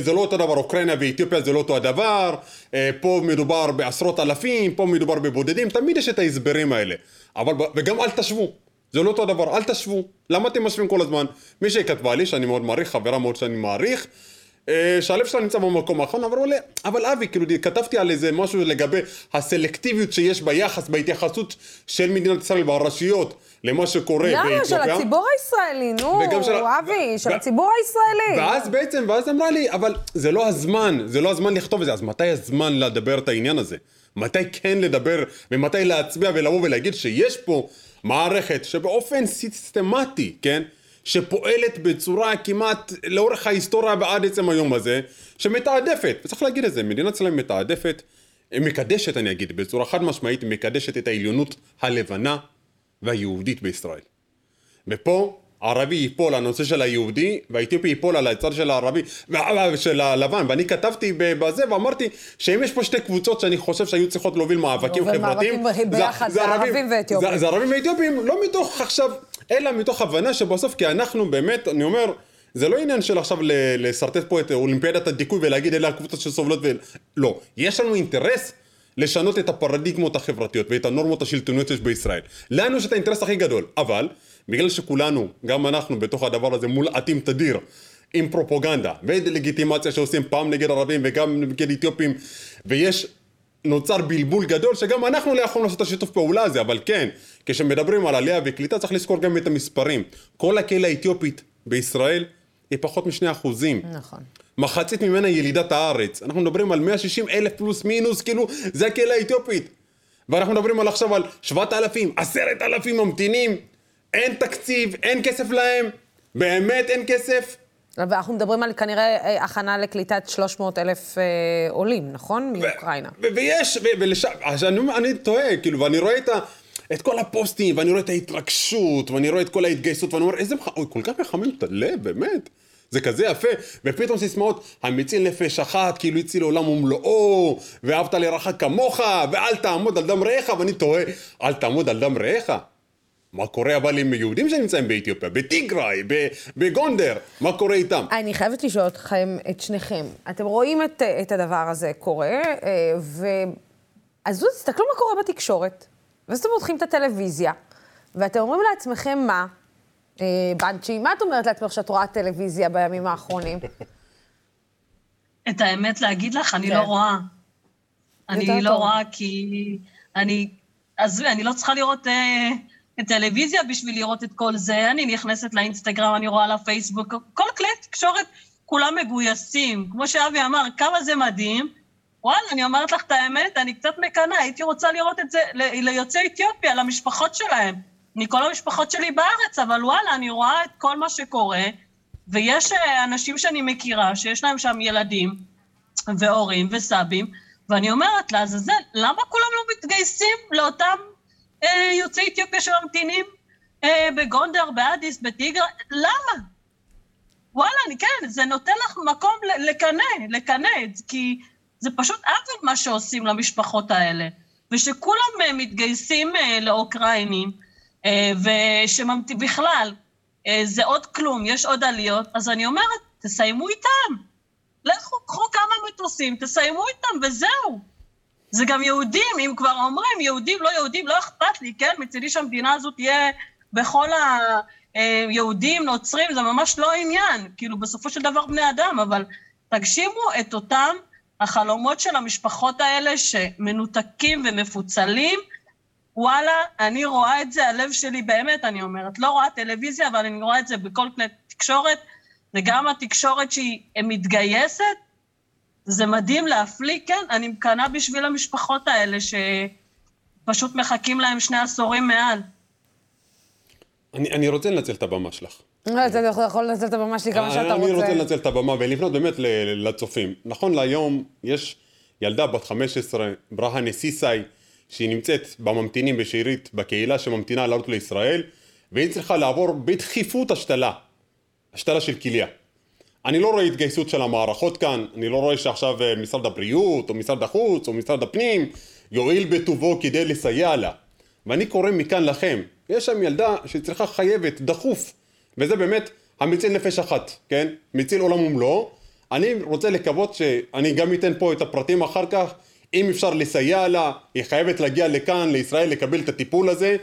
זה לא אותו דבר, אוקראינה ואתיופיה זה לא אותו הדבר, אה, פה מדובר בעשרות אלפים, פה מדובר בבודדים, תמיד יש את ההסברים האלה. אבל, וגם אל תשוו, זה לא אותו דבר, אל תשוו. למה אתם משווים כל הזמן? מי שכתבה לי, שאני מאוד מעריך, חברה מאוד שאני מעריך, שהלב שלה נמצא במקום האחרון, אבל עולה, אבל אבי, כאילו, כתבתי על איזה משהו לגבי הסלקטיביות שיש ביחס, בהתייחסות של מדינת ישראל והרשויות. למה שקורה באתיופיה. למה? של הציבור הישראלי, נו, של... אבי, של. הציבור הישראלי. ואז בעצם, ואז אמרה לי, אבל זה לא הזמן, זה לא הזמן לכתוב את זה, אז מתי הזמן לדבר את העניין הזה? מתי כן לדבר, ומתי להצביע ולבוא ולהגיד שיש פה מערכת שבאופן סיסטמטי, כן? שפועלת בצורה כמעט לאורך ההיסטוריה ועד עצם היום הזה, שמתעדפת, וצריך להגיד את זה, מדינת ישראל מתעדפת, מקדשת אני אגיד, בצורה חד משמעית, מקדשת את העליונות הלבנה והיהודית בישראל. ופה הערבי ייפול על הנושא של היהודי, והאתיופי ייפול על הצד של הערבי, של הלבן, ואני כתבתי בזה ואמרתי שאם יש פה שתי קבוצות שאני חושב שהיו צריכות להוביל מאבקים חברתיים, ביחד, זה ערבים ואתיופים. זה ערבים ואתיופים, לא מתוך עכשיו, אלא מתוך הבנה שבסוף, כי אנחנו באמת, אני אומר, זה לא עניין של עכשיו לשרטט פה את אולימפיאדת הדיכוי ולהגיד אלה הקבוצות שסובלות ו... לא, יש לנו אינטרס לשנות את הפרדיגמות החברתיות ואת הנורמות השלטוניות שיש בישראל. לנו יש את האינטרס הכי גדול, אבל בגלל שכולנו, גם אנחנו בתוך הדבר הזה מולעטים תדיר עם פרופוגנדה ודה-לגיטימציה שעושים פעם נגד ערבים וגם נגד אתיופים ויש נוצר בלבול גדול שגם אנחנו לא יכולים לעשות את השיתוף פעולה הזה אבל כן כשמדברים על עלייה וקליטה צריך לזכור גם את המספרים כל הקהילה האתיופית בישראל היא פחות משני אחוזים נכון. מחצית ממנה ילידת הארץ אנחנו מדברים על 160 אלף פלוס מינוס כאילו זה הקהילה האתיופית ואנחנו מדברים על עכשיו על 7,000 10,000 ממתינים אין תקציב אין כסף להם באמת אין כסף ואנחנו מדברים על כנראה אה, הכנה לקליטת 300 אלף אה, עולים, נכון? מאוקראינה. ויש, ולשם, אני, אני תוהה, כאילו, ואני רואה את, ה, את כל הפוסטים, ואני רואה את ההתרגשות, ואני רואה את כל ההתגייסות, ואני אומר, איזה, מח... אוי, כל כך מחמם את הלב, באמת. זה כזה יפה, ופתאום סיסמאות, המציל נפש אחת, כאילו הציל עולם ומלואו, ואהבת לרעך כמוך, ואל תעמוד על דם רעך, ואני תוהה, אל תעמוד על דם רעך? מה קורה אבל עם יהודים שנמצאים באתיופיה, בטיגריי, בגונדר, מה קורה איתם? אני חייבת לשאול אתכם, את שניכם. אתם רואים את, את הדבר הזה קורה, אה, ו... אז תסתכלו מה קורה בתקשורת, ואז אתם פותחים את הטלוויזיה, ואתם אומרים לעצמכם מה? אה, בנצ'י, מה את אומרת לעצמך שאת רואה טלוויזיה בימים האחרונים? (laughs) את האמת להגיד לך, אני כן. לא רואה. אני לא רואה כי אני... עזבי, אני לא צריכה לראות... אה, טלוויזיה בשביל לראות את כל זה, אני נכנסת לאינסטגרם, אני רואה לפייסבוק, כל כלי תקשורת, כולם מגויסים. כמו שאבי אמר, כמה זה מדהים. וואלה, אני אומרת לך את האמת, אני קצת מקנאה, הייתי רוצה לראות את זה ליוצאי אתיופיה, למשפחות שלהם. אני כל המשפחות שלי בארץ, אבל וואלה, אני רואה את כל מה שקורה, ויש אה, אנשים שאני מכירה שיש להם שם ילדים, והורים וסבים, ואני אומרת לעזאזל, למה כולם לא מתגייסים לאותם אה, יוצאי אתיופיה שממתינים אה, בגונדר, באדיס, בטיגר, למה? וואלה, אני כן, זה נותן לך מקום לקנא, לקנא, כי זה פשוט עוול מה שעושים למשפחות האלה. ושכולם אה, מתגייסים לאוקראינים, ושבכלל, זה עוד כלום, יש עוד עליות, אז אני אומרת, תסיימו איתם. לכו, קחו כמה מטוסים, תסיימו איתם, וזהו. זה גם יהודים, אם כבר אומרים יהודים, לא יהודים, לא אכפת לי, כן? מצידי שהמדינה הזאת תהיה בכל היהודים, נוצרים, זה ממש לא העניין. כאילו, בסופו של דבר בני אדם, אבל תגשימו את אותם החלומות של המשפחות האלה שמנותקים ומפוצלים. וואלה, אני רואה את זה, הלב שלי באמת, אני אומרת, לא רואה טלוויזיה, אבל אני רואה את זה בכל כלי תקשורת, וגם התקשורת שהיא מתגייסת, זה מדהים להפליא, כן, אני מקנאה בשביל המשפחות האלה שפשוט מחכים להם שני עשורים מעל. אני, אני רוצה לנצל את הבמה שלך. לא, אתה יכול לנצל את הבמה שלי כמה שאתה רוצה. אני רוצה לנצל את הבמה ולפנות באמת לצופים. נכון להיום יש ילדה בת 15, ברהה נסיסאי, שהיא נמצאת בממתינים בשארית בקהילה שממתינה לעלות לישראל, והיא צריכה לעבור בדחיפות השתלה, השתלה של כליה. אני לא רואה התגייסות של המערכות כאן, אני לא רואה שעכשיו אה, משרד הבריאות, או משרד החוץ, או משרד הפנים, יועיל בטובו כדי לסייע לה. ואני קורא מכאן לכם, יש שם ילדה שצריכה חייבת, דחוף, וזה באמת המציל נפש אחת, כן? מציל עולם ומלואו. אני רוצה לקוות שאני גם אתן פה את הפרטים אחר כך, אם אפשר לסייע לה, היא חייבת להגיע לכאן, לישראל, לקבל את הטיפול הזה,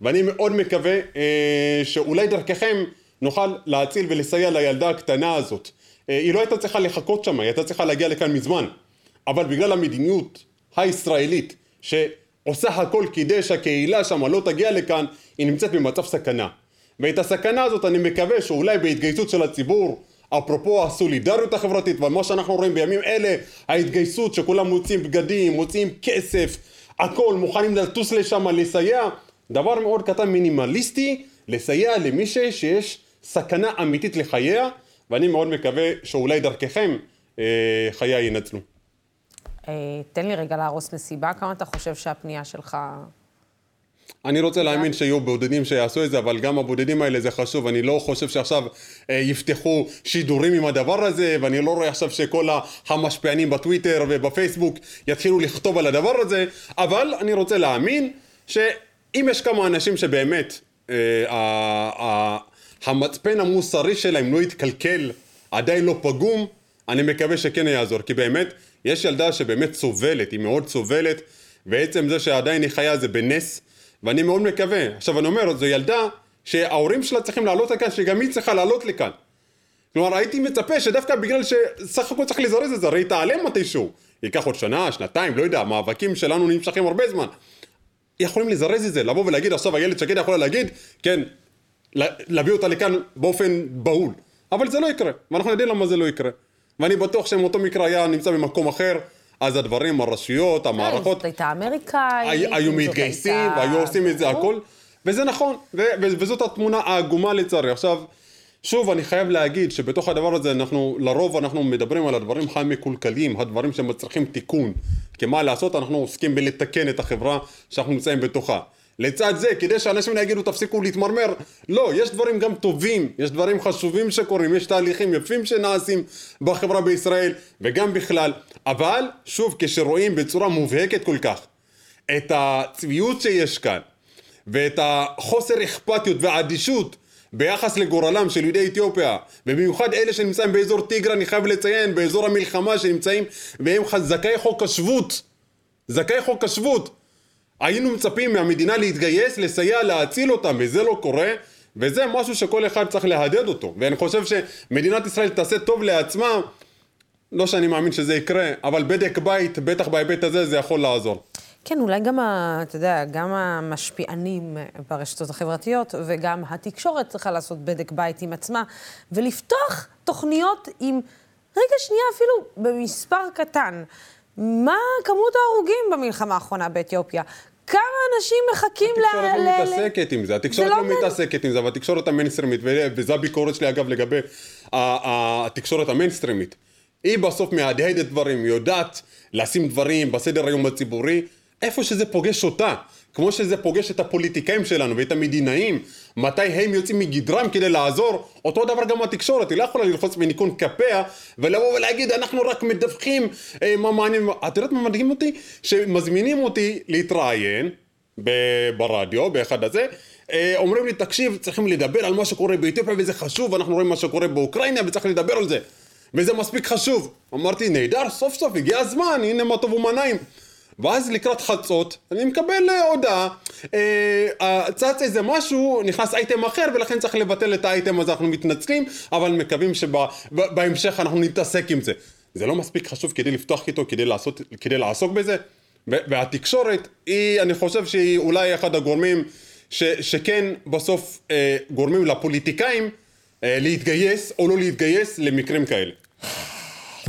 ואני מאוד מקווה אה, שאולי דרככם נוכל להציל ולסייע לילדה הקטנה הזאת. אה, היא לא הייתה צריכה לחכות שם, היא הייתה צריכה להגיע לכאן מזמן. אבל בגלל המדיניות הישראלית שעושה הכל כדי שהקהילה שם לא תגיע לכאן, היא נמצאת במצב סכנה. ואת הסכנה הזאת אני מקווה שאולי בהתגייסות של הציבור, אפרופו הסולידריות החברתית ומה שאנחנו רואים בימים אלה, ההתגייסות שכולם מוצאים בגדים, מוצאים כסף, הכל, מוכנים לטוס לשם, לסייע, דבר מאוד קטן מינימליסטי, לסייע למישהי שיש סכנה אמיתית לחייה, ואני מאוד מקווה שאולי דרככם אה, חייה ינצלו. אה, תן לי רגע להרוס מסיבה, כמה אתה חושב שהפנייה שלך... אני רוצה להאמין שיהיו בודדים שיעשו את זה, אבל גם הבודדים האלה זה חשוב. אני לא חושב שעכשיו אה, יפתחו שידורים עם הדבר הזה, ואני לא רואה עכשיו שכל המשפיענים בטוויטר ובפייסבוק יתחילו לכתוב על הדבר הזה, אבל אני רוצה להאמין שאם יש כמה אנשים שבאמת אה, אה, המצפן המוסרי שלהם לא יתקלקל, עדיין לא פגום, אני מקווה שכן יעזור, כי באמת, יש ילדה שבאמת סובלת, היא מאוד סובלת, ועצם זה שעדיין היא חיה זה בנס, ואני מאוד מקווה. עכשיו אני אומר, זו ילדה שההורים שלה צריכים לעלות לכאן, שגם היא צריכה לעלות לכאן. כלומר, הייתי מצפה שדווקא בגלל שסך הכל צריך לזרז את זה, הרי תעלם מתישהו. ייקח עוד שנה, שנתיים, לא יודע, המאבקים שלנו נמשכים הרבה זמן. יכולים לזרז את זה, לבוא ולהגיד, עכשיו איילת שקד יכולה להגיד, כן, להביא אותה לכאן באופן בהול. אבל זה לא יקרה, ואנחנו יודעים למה זה לא יקרה. ואני בטוח שאם אותו מקרה היה נמצא במקקום אחר, אז הדברים, הרשויות, המערכות... זאת הייתה אמריקאית. היו מתגייסים, והיו עושים את זה הכל. וזה נכון, וזאת התמונה העגומה לצערי. עכשיו, שוב, אני חייב להגיד שבתוך הדבר הזה אנחנו, לרוב אנחנו מדברים על הדברים המקולקלים, הדברים שמצריכים תיקון. כי מה לעשות, אנחנו עוסקים בלתקן את החברה שאנחנו נמצאים בתוכה. לצד זה, כדי שאנשים יגידו תפסיקו להתמרמר, לא, יש דברים גם טובים, יש דברים חשובים שקורים, יש תהליכים יפים שנעשים בחברה בישראל וגם בכלל, אבל שוב, כשרואים בצורה מובהקת כל כך את הצביעות שיש כאן ואת החוסר אכפתיות והאדישות ביחס לגורלם של יהודי אתיופיה ובמיוחד אלה שנמצאים באזור טיגרה, אני חייב לציין, באזור המלחמה שנמצאים והם זכאי חוק השבות זכאי חוק השבות היינו מצפים מהמדינה להתגייס, לסייע, להציל אותם, וזה לא קורה, וזה משהו שכל אחד צריך להדהד אותו. ואני חושב שמדינת ישראל תעשה טוב לעצמה, לא שאני מאמין שזה יקרה, אבל בדק בית, בטח בהיבט הזה, זה יכול לעזור. כן, אולי גם, ה, אתה יודע, גם המשפיענים ברשתות החברתיות וגם התקשורת צריכה לעשות בדק בית עם עצמה ולפתוח תוכניות עם, רגע שנייה, אפילו במספר קטן. מה כמות ההרוגים במלחמה האחרונה באתיופיה? כמה אנשים מחכים ל... התקשורת לא מתעסקת עם זה, התקשורת לא, לא מתעסקת עם זה, אבל התקשורת המיינסטרימית, וזו הביקורת שלי אגב לגבי התקשורת המיינסטרימית, היא בסוף מהדהדת דברים, היא יודעת לשים דברים בסדר היום הציבורי, איפה שזה פוגש אותה. כמו שזה פוגש את הפוליטיקאים שלנו ואת המדינאים, מתי הם יוצאים מגדרם כדי לעזור, אותו דבר גם התקשורת, היא לא יכולה ללחוץ בניקיון כפיה ולבוא ולהגיד אנחנו רק מדווחים אה, מה מעניין, את יודעת מה מדהים אותי? שמזמינים אותי להתראיין ברדיו, באחד הזה, אה, אומרים לי תקשיב צריכים לדבר על מה שקורה באתיופיה וזה חשוב, אנחנו רואים מה שקורה באוקראינה וצריך לדבר על זה וזה מספיק חשוב. אמרתי נהדר, סוף סוף הגיע הזמן, הנה מה טוב ומנעים ואז לקראת חצות אני מקבל אה, הודעה, אה, צץ איזה משהו, נכנס אייטם אחר ולכן צריך לבטל את האייטם הזה, אנחנו מתנצלים, אבל מקווים שבהמשך אנחנו נתעסק עם זה. זה לא מספיק חשוב כדי לפתוח איתו, כדי, לעשות, כדי לעסוק בזה? והתקשורת היא, אני חושב שהיא אולי אחד הגורמים ש, שכן בסוף אה, גורמים לפוליטיקאים אה, להתגייס או לא להתגייס למקרים כאלה.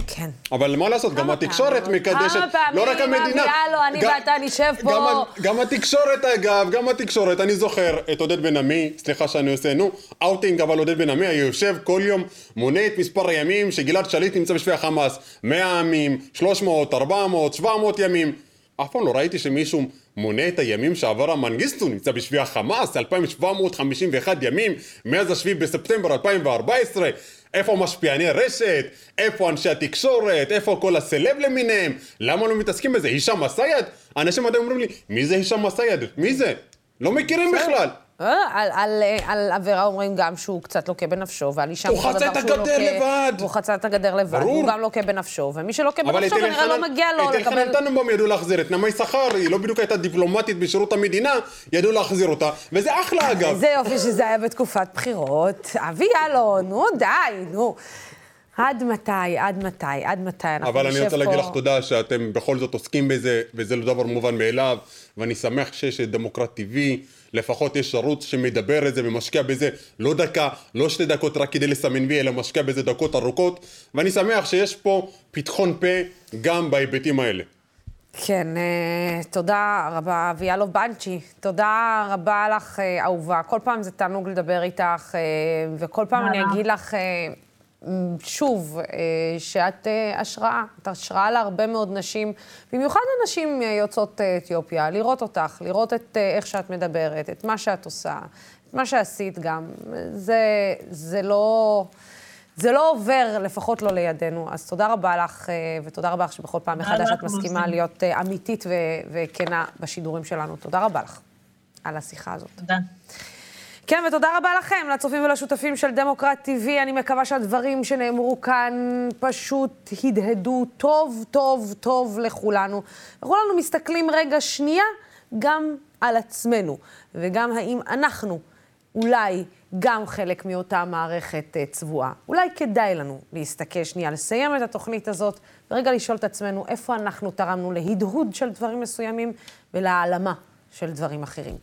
כן. אבל מה לעשות, גם התקשורת מקדשת, לא רק המדינה. כמה פעמים, יאללה, אני ואתה נשב פה. גם התקשורת אגב, גם התקשורת, אני זוכר את עודד בן עמי, סליחה שאני עושה, נו, אאוטינג, אבל עודד בן עמי היה יושב כל יום, מונה את מספר הימים שגלעד שליט נמצא בשבי החמאס, 100 ימים, 300, 400, 700 ימים. אף פעם לא ראיתי שמישהו מונה את הימים שעבר המנגיסטו, נמצא בשבי החמאס, 2751 ימים, מאז השביעי בספטמבר 2014, איפה משפיעני רשת? איפה אנשי התקשורת? איפה כל הסלב למיניהם? למה לא מתעסקים בזה? הישאם א-סייד? אנשים עדיין אומרים לי, מי זה הישאם א-סייד? מי זה? לא מכירים בכלל. אה, על, על, על עבירה אומרים גם שהוא קצת לוקה בנפשו, ועל אישה הוא חצה את הגדר לבד. הוא חצה את הגדר לבד. הוא גם לוקה בנפשו, ומי שלוקה בנפשו כנראה לא מגיע לו לקבל... את אלחנן טננבאום ידעו להחזיר, את נמי שכר, היא לא בדיוק הייתה דיפלומטית בשירות המדינה, ידעו להחזיר אותה, וזה אחלה אגב. איזה יופי שזה היה בתקופת בחירות. אבי יאלון, נו די, נו. עד מתי, עד מתי, עד מתי אנחנו נשב פה... אבל אני רוצה להגיד לך תודה שאתם בכל זאת עוסקים בזה, וזה לא דבר מובן מאליו, ואני שמח שיש דמוקרט TV, לפחות יש ערוץ שמדבר את זה ומשקיע בזה לא דקה, לא שתי דקות רק כדי לסמן וי, אלא משקיע בזה דקות ארוכות, ואני שמח שיש פה פתחון פה גם בהיבטים האלה. כן, אה, תודה רבה, אביאלוב בנצ'י. תודה רבה לך, אה, אהובה. כל פעם זה תענוג לדבר איתך, אה, וכל פעם אני אגיד לך... שוב, אה, שאת אה, השראה, את השראה להרבה מאוד נשים, במיוחד לנשים יוצאות אה, אתיופיה, לראות אותך, לראות את איך שאת מדברת, את מה שאת עושה, את מה שעשית גם. זה, זה לא... זה לא עובר, לפחות לא לידינו. אז תודה רבה לך, ותודה רבה לך שבכל פעם מחדש את מסכימה להיות אמיתית וכנה בשידורים שלנו. תודה רבה לך על השיחה הזאת. תודה. כן, ותודה רבה לכם, לצופים ולשותפים של דמוקרט TV. אני מקווה שהדברים שנאמרו כאן פשוט הדהדו טוב, טוב, טוב לכולנו. וכולנו מסתכלים רגע שנייה גם על עצמנו, וגם האם אנחנו אולי גם חלק מאותה מערכת צבועה. אולי כדאי לנו להסתכל שנייה, לסיים את התוכנית הזאת, ורגע לשאול את עצמנו איפה אנחנו תרמנו להדהוד של דברים מסוימים ולהעלמה של דברים אחרים.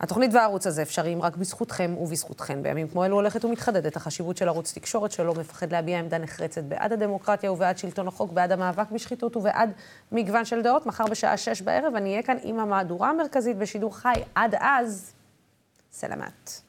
התוכנית והערוץ הזה אפשריים רק בזכותכם ובזכותכן. בימים כמו אלו הולכת ומתחדדת החשיבות של ערוץ תקשורת שלא מפחד להביע עמדה נחרצת בעד הדמוקרטיה ובעד שלטון החוק, בעד המאבק בשחיתות ובעד מגוון של דעות. מחר בשעה שש בערב אני אהיה כאן עם המהדורה המרכזית בשידור חי. עד אז, סלמת.